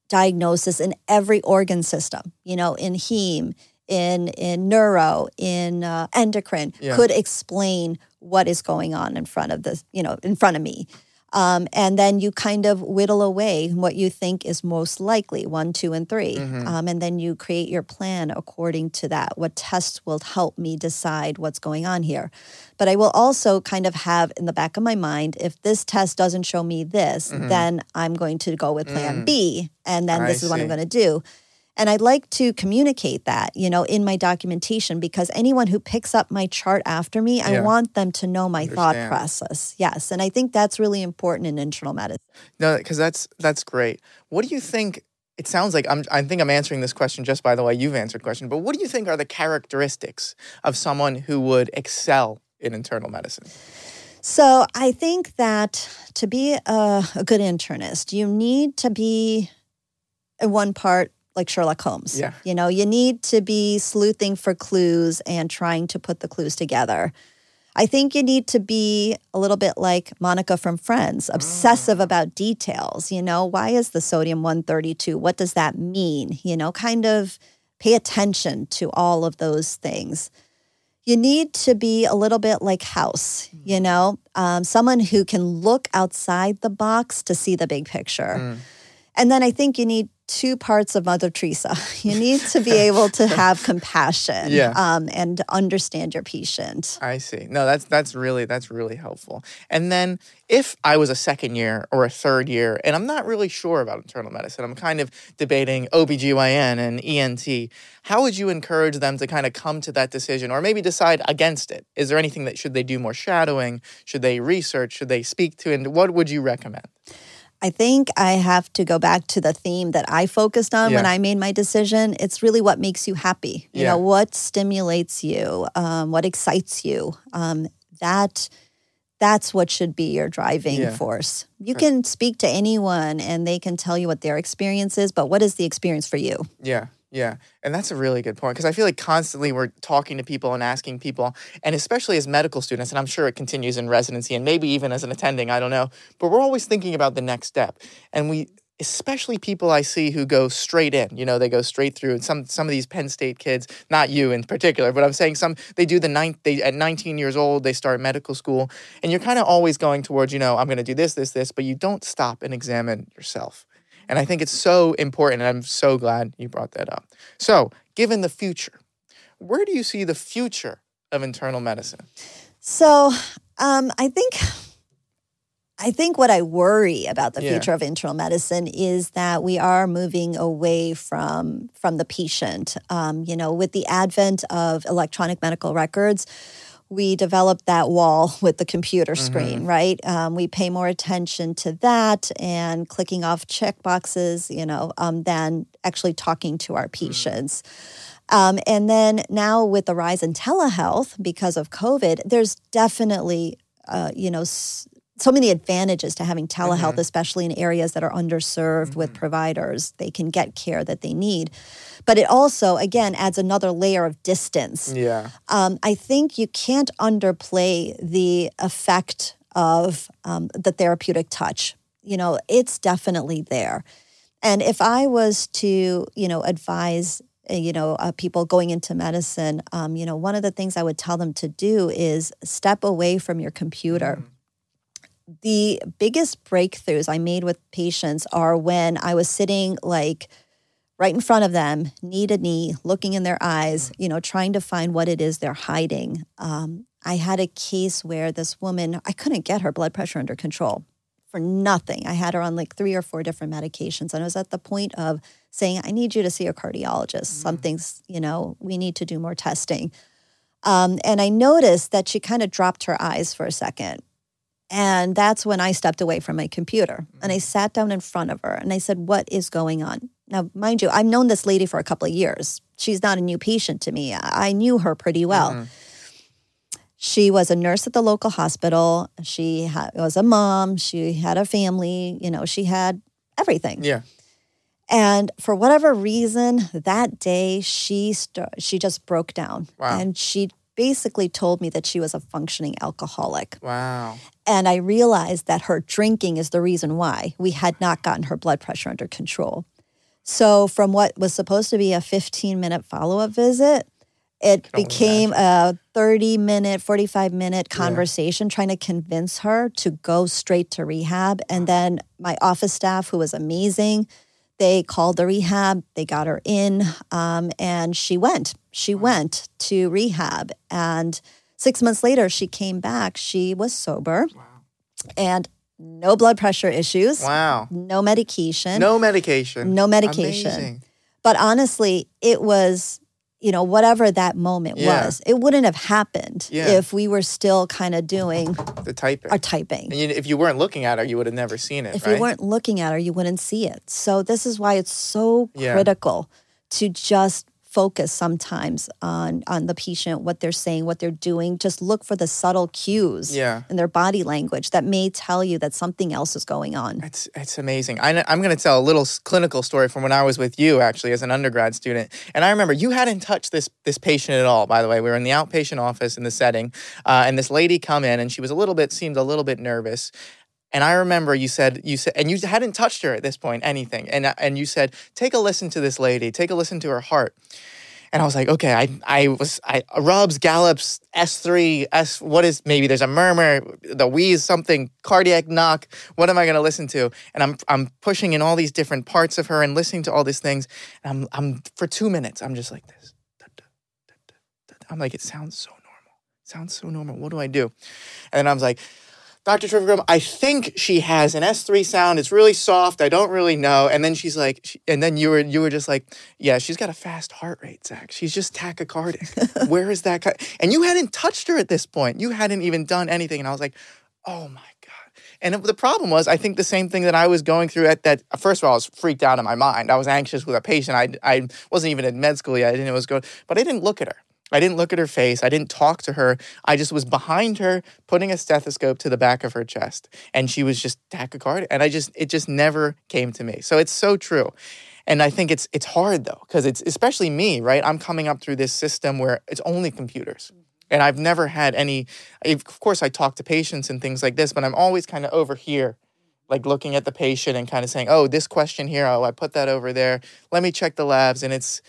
S2: diagnosis in every organ system, you know, in heme, in in neuro, in uh, endocrine,
S1: Yeah.
S2: could explain what is going on in front of the, you know, in front of me. Um, and then you kind of whittle away what you think is most likely one, two, and 3
S1: Mhm.
S2: Um, and then you create your plan according to that. What tests will help me decide what's going on here? But I will also kind of have in the back of my mind if this test doesn't show me this,
S1: Mhm.
S2: then I'm going to go with plan
S1: Mm.
S2: B. And then
S1: I
S2: this is what I'm going to do. And I'd like to communicate that, you know, in my documentation because anyone who picks up my chart after me, I want them to know my thought process. Yes. And I think that's really important in internal medicine.
S1: No, because that's that's great. What do you think? It sounds like I'm. I think I'm answering this question just by the way you've answered the question. But what do you think are the characteristics of someone who would excel in internal medicine?
S2: So I think that to be a, a good internist, you need to be in one part like Sherlock Holmes.
S1: Yeah.
S2: You know, you need to be sleuthing for clues and trying to put the clues together. I think you need to be a little bit like Monica from Friends, obsessive about details. You know, why is the sodium 132? What does that mean? You know, kind of pay attention to all of those things you need to be a little bit like House, you know, um, someone who can look outside the box to see the big picture.
S1: Mm.
S2: And then I think you need two parts of Mother Teresa. You need to be able to have compassion
S1: Yeah.
S2: um, and understand your patient.
S1: I see. No, that's that's really that's really helpful. And then if I was a second year or a third year and I'm not really sure about internal medicine, I'm kind of debating OBGYN and ENT, how would you encourage them to kind of come to that decision or maybe decide against it? Is there anything that should they do more shadowing? Should they research? Should they speak to and what would you recommend?
S2: I think I have to go back to the theme that I focused on when I made my decision. It's really what makes you happy. You
S1: Yeah.
S2: know, what stimulates you, um, what excites you. Um, that that's what should be your driving
S1: Yeah.
S2: force. You can speak to anyone and they can tell you what their experience is, but what is the experience for you?
S1: Yeah, yeah. And that's a really good point because I feel like constantly we're talking to people and asking people, and especially as medical students, and I'm sure it continues in residency and maybe even as an attending, I don't know, but we're always thinking about the next step. And we, especially people I see who go straight in, you know, they go straight through. And some some of these Penn State kids, not you in particular, but I'm saying some they do the ninth, they at 19 years old, they start medical school, and you're kind of always going towards, you know, I'm going to do this, this, this, but you don't stop and examine yourself. And I think it's so important, and I'm so glad you brought that up. So, given the future, where do you see the future of internal medicine?
S2: So um, I think I think what I worry about the
S1: Yeah.
S2: future of internal medicine is that we are moving away from from the patient. Um, you know, with the advent of electronic medical records, we developed that wall with the computer screen, right? Um, we pay more attention to that and clicking off check boxes, you know, um, than actually talking to our patients. Um, and then now with the rise in telehealth because of COVID, there's definitely, uh, you know, s- so many advantages to having telehealth, especially in areas that are underserved with providers. They can get care that they need. But it also, again, adds another layer of distance.
S1: Yeah.
S2: Um, I think you can't underplay the effect of um, the therapeutic touch. You know, it's definitely there. And if I was to, you know, advise, uh, you know, uh, people going into medicine, um, you know, one of the things I would tell them to do is step away from your computer. The biggest breakthroughs I made with patients are when I was sitting like right in front of them, knee to knee, looking in their eyes, you know, trying to find what it is they're hiding. Um, I had a case where this woman, I couldn't get her blood pressure under control for nothing. I had her on like three or four different medications. And I was at the point of saying, I need you to see a cardiologist. Something's, you know, we need to do more testing. Um, and I noticed that she kind of dropped her eyes for a second. And that's when I stepped away from my computer and I sat down in front of her and I said, What is going on? Now, mind you, I've known this lady for a couple of years. She's not a new patient to me. I knew her pretty well.
S1: Mhm.
S2: She was a nurse at the local hospital. She ha- was a mom. She had a family. You know, she had everything.
S1: Yeah.
S2: And for whatever reason, that day she st- she just broke down,
S1: Wow.
S2: and she basically told me that she was a functioning alcoholic.
S1: Wow.
S2: And I realized that her drinking is the reason why we had not gotten her blood pressure under control. So, from what was supposed to be a 15 minute follow up visit, it became a 30 minute, 45 minute conversation trying to convince her to go straight to rehab. And then my office staff, who was amazing, they called the rehab, they got her in, um, and she went. She went to rehab. And six months later, she came back. She was sober and no blood pressure issues,
S1: Wow.
S2: no medication.
S1: No medication.
S2: No medication.
S1: Amazing.
S2: But honestly, it was, you know, whatever that moment
S1: Yeah.
S2: was, it wouldn't have happened
S1: Yeah.
S2: if we were still kind of doing
S1: The typing.
S2: our typing.
S1: and you, if you weren't looking at her, you would have never seen it,
S2: If
S1: right?
S2: you weren't looking at her, you wouldn't see it. So this is why it's so
S1: Yeah.
S2: critical to just focus sometimes on on the patient, what they're saying, what they're doing. Just look for the subtle cues
S1: Yeah.
S2: in their body language that may tell you that something else is going on.
S1: It's it's amazing. I, am going to tell a little clinical story from when I was with you, actually, as an undergrad student. And I remember you hadn't touched this this patient at all. By the way, we were in the outpatient office in the setting, uh, and this lady come in, and she was a little bit seemed a little bit nervous. And I remember you said you said, and you hadn't touched her at this point, anything. And and you said, take a listen to this lady, take a listen to her heart. And I was like, okay, I I was I rubs, gallops, S3, S what is maybe there's a murmur, the wheeze, something, cardiac knock. What am I gonna listen to? And I'm I'm pushing in all these different parts of her and listening to all these things. And I'm I'm for two minutes, I'm just like this. I'm like, it sounds so normal. It sounds so normal. What do I do? And then I was like, Dr. Trivikram, I think she has an S3 sound. It's really soft. I don't really know. And then she's like, she, and then you were you were just like, yeah, she's got a fast heart rate, Zach. She's just tachycardic. Where is that? ki-" And you hadn't touched her at this point. You hadn't even done anything. And I was like, oh my god. And it- the problem was, I think the same thing that I was going through at that. First of all, I was freaked out in my mind. I was anxious with a patient. I I wasn't even in med school yet. I didn't know what was going, but I didn't look at her. I didn't look at her face. I didn't talk to her. I just was behind her, putting a stethoscope to the back of her chest, and she was just tachycardic. And I just, it just never came to me. So it's so true. And I think it's it's hard though, because it's especially me, right? I'm coming up through this system where it's only computers. Mm-hmm. And I've never had any, of course, I talk to patients and things like this, but I'm always kind of over here, like looking at the patient and kind of saying, oh, this question here, oh, I put that over there. Let me check the labs. And it's,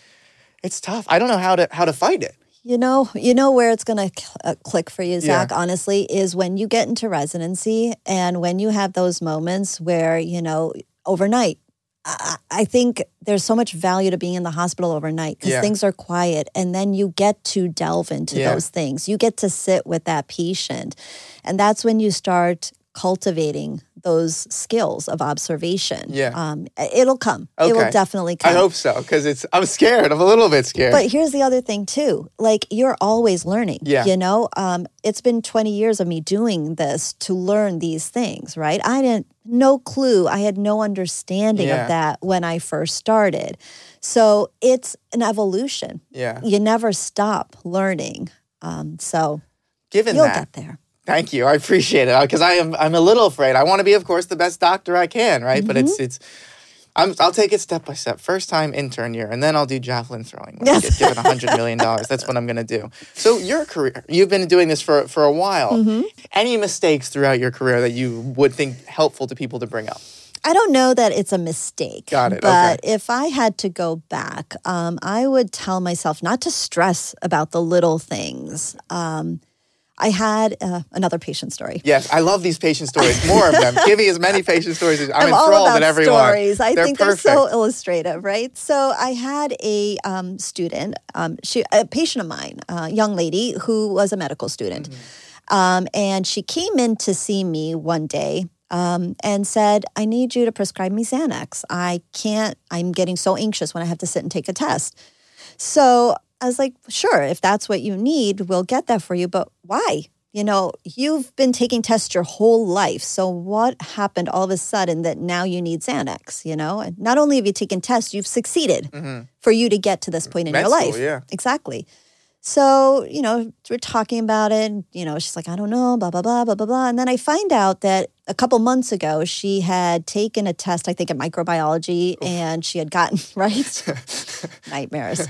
S1: it's tough. I don't know how to how to fight it.
S2: You know, you know where it's going to uh, click for you,
S1: Yeah.
S2: Zach. Honestly, is when you get into residency and when you have those moments where you know overnight. I, I think there's so much value to being in the hospital overnight because
S1: Yeah.
S2: things are quiet, and then you get to delve into
S1: Yeah.
S2: those things. You get to sit with that patient, and that's when you start cultivating those skills of observation.
S1: Yeah.
S2: um, it'll come. It will definitely come.
S1: I hope so because it's. I'm scared. I'm a little bit scared.
S2: But here's the other thing too. Like you're always learning.
S1: Yeah.
S2: You know, um, it's been 20 years of me doing this to learn these things, right? I didn't no clue. I had no understanding
S1: Yeah.
S2: of that when I first started. So it's an evolution.
S1: yeah.
S2: You never stop learning. Um, so
S1: Given
S2: you'll
S1: that,
S2: get there.
S1: Thank you. I appreciate it because I am. I'm a little afraid. I want to be, of course, the best doctor I can, right? But
S2: Mm-hmm.
S1: it's it's. I'm, I'll take it step by step. First time intern year, and then I'll do javelin throwing. When I
S2: Yes.
S1: get given a hundred million dollars. That's what I'm going to do. So your career, you've been doing this for for a while.
S2: Mm-hmm.
S1: Any mistakes throughout your career that you would think helpful to people to bring up?
S2: I don't know that it's a mistake.
S1: Got it,
S2: But
S1: okay.
S2: if I had to go back, um, I would tell myself not to stress about the little things. Um, I had uh, another patient story.
S1: Yes, I love these patient stories. More of them. Give me as many patient stories as I'm,
S2: I'm all about
S1: everyone.
S2: stories. I
S1: They're
S2: think
S1: perfect.
S2: they're so illustrative, right? So I had a um, student, um, she, a patient of mine, a young lady who was a medical student,
S1: Mm-hmm.
S2: um, and she came in to see me one day. Um, and said, I need you to prescribe me Xanax. I can't, I'm getting so anxious when I have to sit and take a test. So I was like, sure, if that's what you need, we'll get that for you. But why? You know, you've been taking tests your whole life. So what happened all of a sudden that now you need Xanax? You know, and not only have you taken tests, you've succeeded mm-hmm. for you to get to this point in
S1: Med
S2: your
S1: school,
S2: life.
S1: yeah.
S2: Exactly. So, you know, we're talking about it. And, you know, she's like, I don't know, blah, blah, blah, blah, blah, blah. And then I find out that a couple months ago, she had taken a test, I think in microbiology, and she had gotten, right? Nightmares.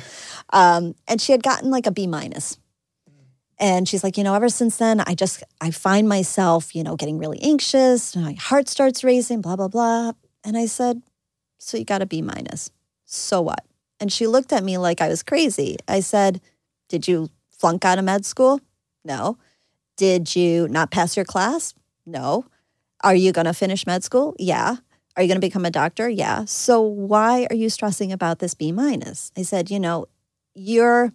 S2: Um, and she had gotten like a B minus. And she's like, you know, ever since then, I just, I find myself, you know, getting really anxious. My heart starts racing, blah, blah, blah. And I said, so you got a B minus. So what? And she looked at me like I was crazy. I said, Did you flunk out of med school? No. Did you not pass your class? No. Are you going to finish med school? Yeah. Are you going to become a doctor? Yeah. So why are you stressing about this B minus? I said, you know, your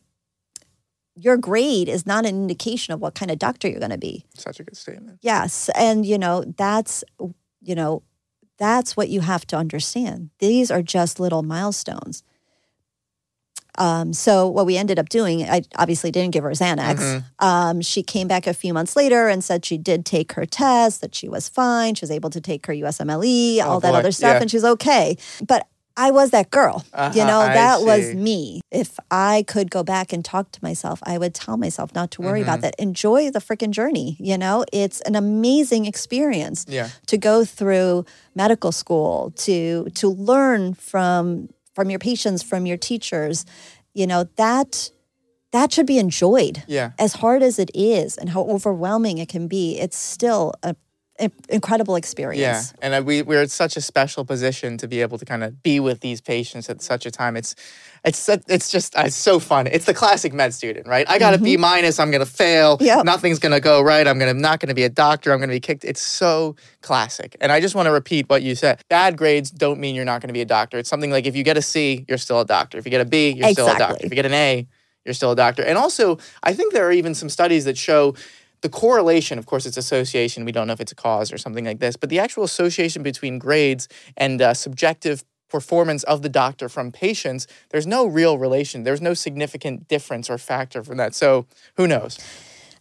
S2: your grade is not an indication of what kind of doctor you're going to be.
S1: Such a good statement.
S2: Yes, and you know, that's you know, that's what you have to understand. These are just little milestones. Um, so what we ended up doing, I obviously didn't give her Xanax.
S1: Mhm.
S2: Um, she came back a few months later and said she did take her test, that she was fine. She was able to take her USMLE, E, all
S1: Oh,
S2: that
S1: boy,
S2: other stuff,
S1: yeah.
S2: and she's okay. But I was that girl. You
S1: Uh-huh,
S2: know,
S1: I
S2: that was me. If I could go back and talk to myself, I would tell myself not to worry
S1: Mm-hmm.
S2: about that. Enjoy the freaking journey. You know, it's an amazing experience
S1: Yeah.
S2: to go through medical school, to to learn from from your patients, from your teachers. You know, that that should be enjoyed
S1: Yeah.
S2: as hard as it is and how overwhelming it can be, it's still a, incredible
S1: Yeah,
S2: experience.
S1: and uh, we we're in such a special position to be able to kind of be with these patients at such a time. It's it's it's just uh, it's so fun. It's the classic med student, right? I got a B minus. I'm gonna fail.
S2: Yep.
S1: Nothing's gonna go right. I'm gonna not gonna be a doctor. I'm gonna be kicked. It's so classic. And I just want to repeat what you said. Bad grades don't mean you're not gonna be a doctor. It's something like if you get a C, you're still a doctor. If you get a B, you're still a doctor. If you get an A, you're still a doctor. And also, I think there are even some studies that show the correlation, of course, it's association. We don't know if it's a cause or something like this, but the actual association between grades and uh, subjective performance of the doctor from patients, there's no real relation. There's no significant difference or factor from that. So who knows?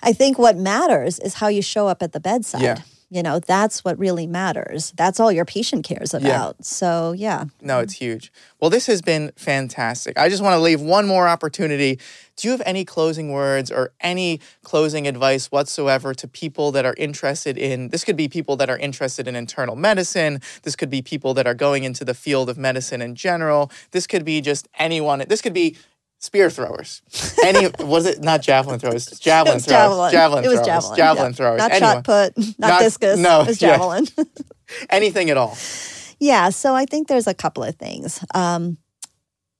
S2: I think what matters is how you show up at the bedside.
S1: Yeah.
S2: You know, that's what really matters. That's all your patient cares about. So, yeah.
S1: No, it's huge. Well, this has been fantastic. I just want to leave one more opportunity. Do you have any closing words or any closing advice whatsoever to people that are interested in this could be people that are interested in internal medicine, this could be people that are going into the field of medicine in general. This could be just anyone. This could be spear throwers. Any was it not javelin throwers? Javelin throwers.
S2: javelin.
S1: Javelin
S2: It was
S1: throwers.
S2: javelin.
S1: Javelin
S2: yeah.
S1: throwers.
S2: Not
S1: Anyone.
S2: shot put, not,
S1: Not-
S2: discus.
S1: no,
S2: it was
S1: yeah.
S2: javelin.
S1: Anything at all.
S2: Yeah, so I think there's a couple of things. Um,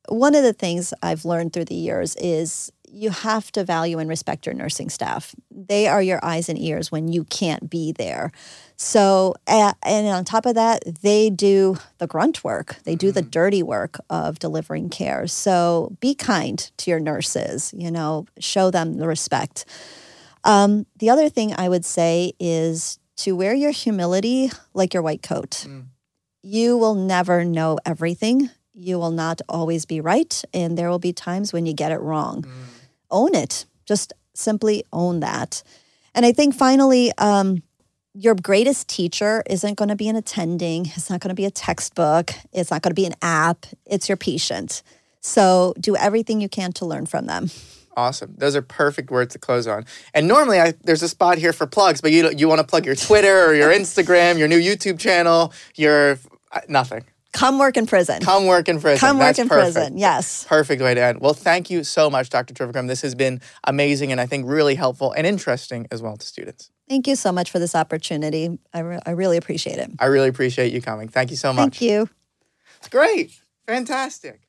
S2: one of the things I've learned through the years is you have to value and respect your nursing staff. They are your eyes and ears when you can't be there. So, and on top of that, they do the grunt work, they do the mm-hmm. dirty work of delivering care. So, be kind to your nurses, you know, show them the respect. Um, the other thing I would say is to wear your humility like your white coat mm. you will never know everything. You will not always be right. And there will be times when you get it wrong. Mm. Own it. Just simply own that. And I think finally, um, your greatest teacher isn't going to be an attending, it's not going to be a textbook, it's not going to be an app, it's your patient. So do everything you can to learn from them.
S1: Awesome. Those are perfect words to close on. And normally, I, there's a spot here for plugs, but you you want to plug your Twitter or your Instagram, your new YouTube channel, your uh, nothing.
S2: Come work in prison.
S1: Come work in prison.
S2: Come work
S1: That's
S2: in
S1: perfect.
S2: prison. Yes.
S1: Perfect way to end. Well, thank you so much, Dr. Trivikram. This has been amazing and I think really helpful and interesting as well to students.
S2: Thank you so much for this opportunity. I, re- I really appreciate it.
S1: I really appreciate you coming. Thank you so much.
S2: Thank you.
S1: It's great. Fantastic.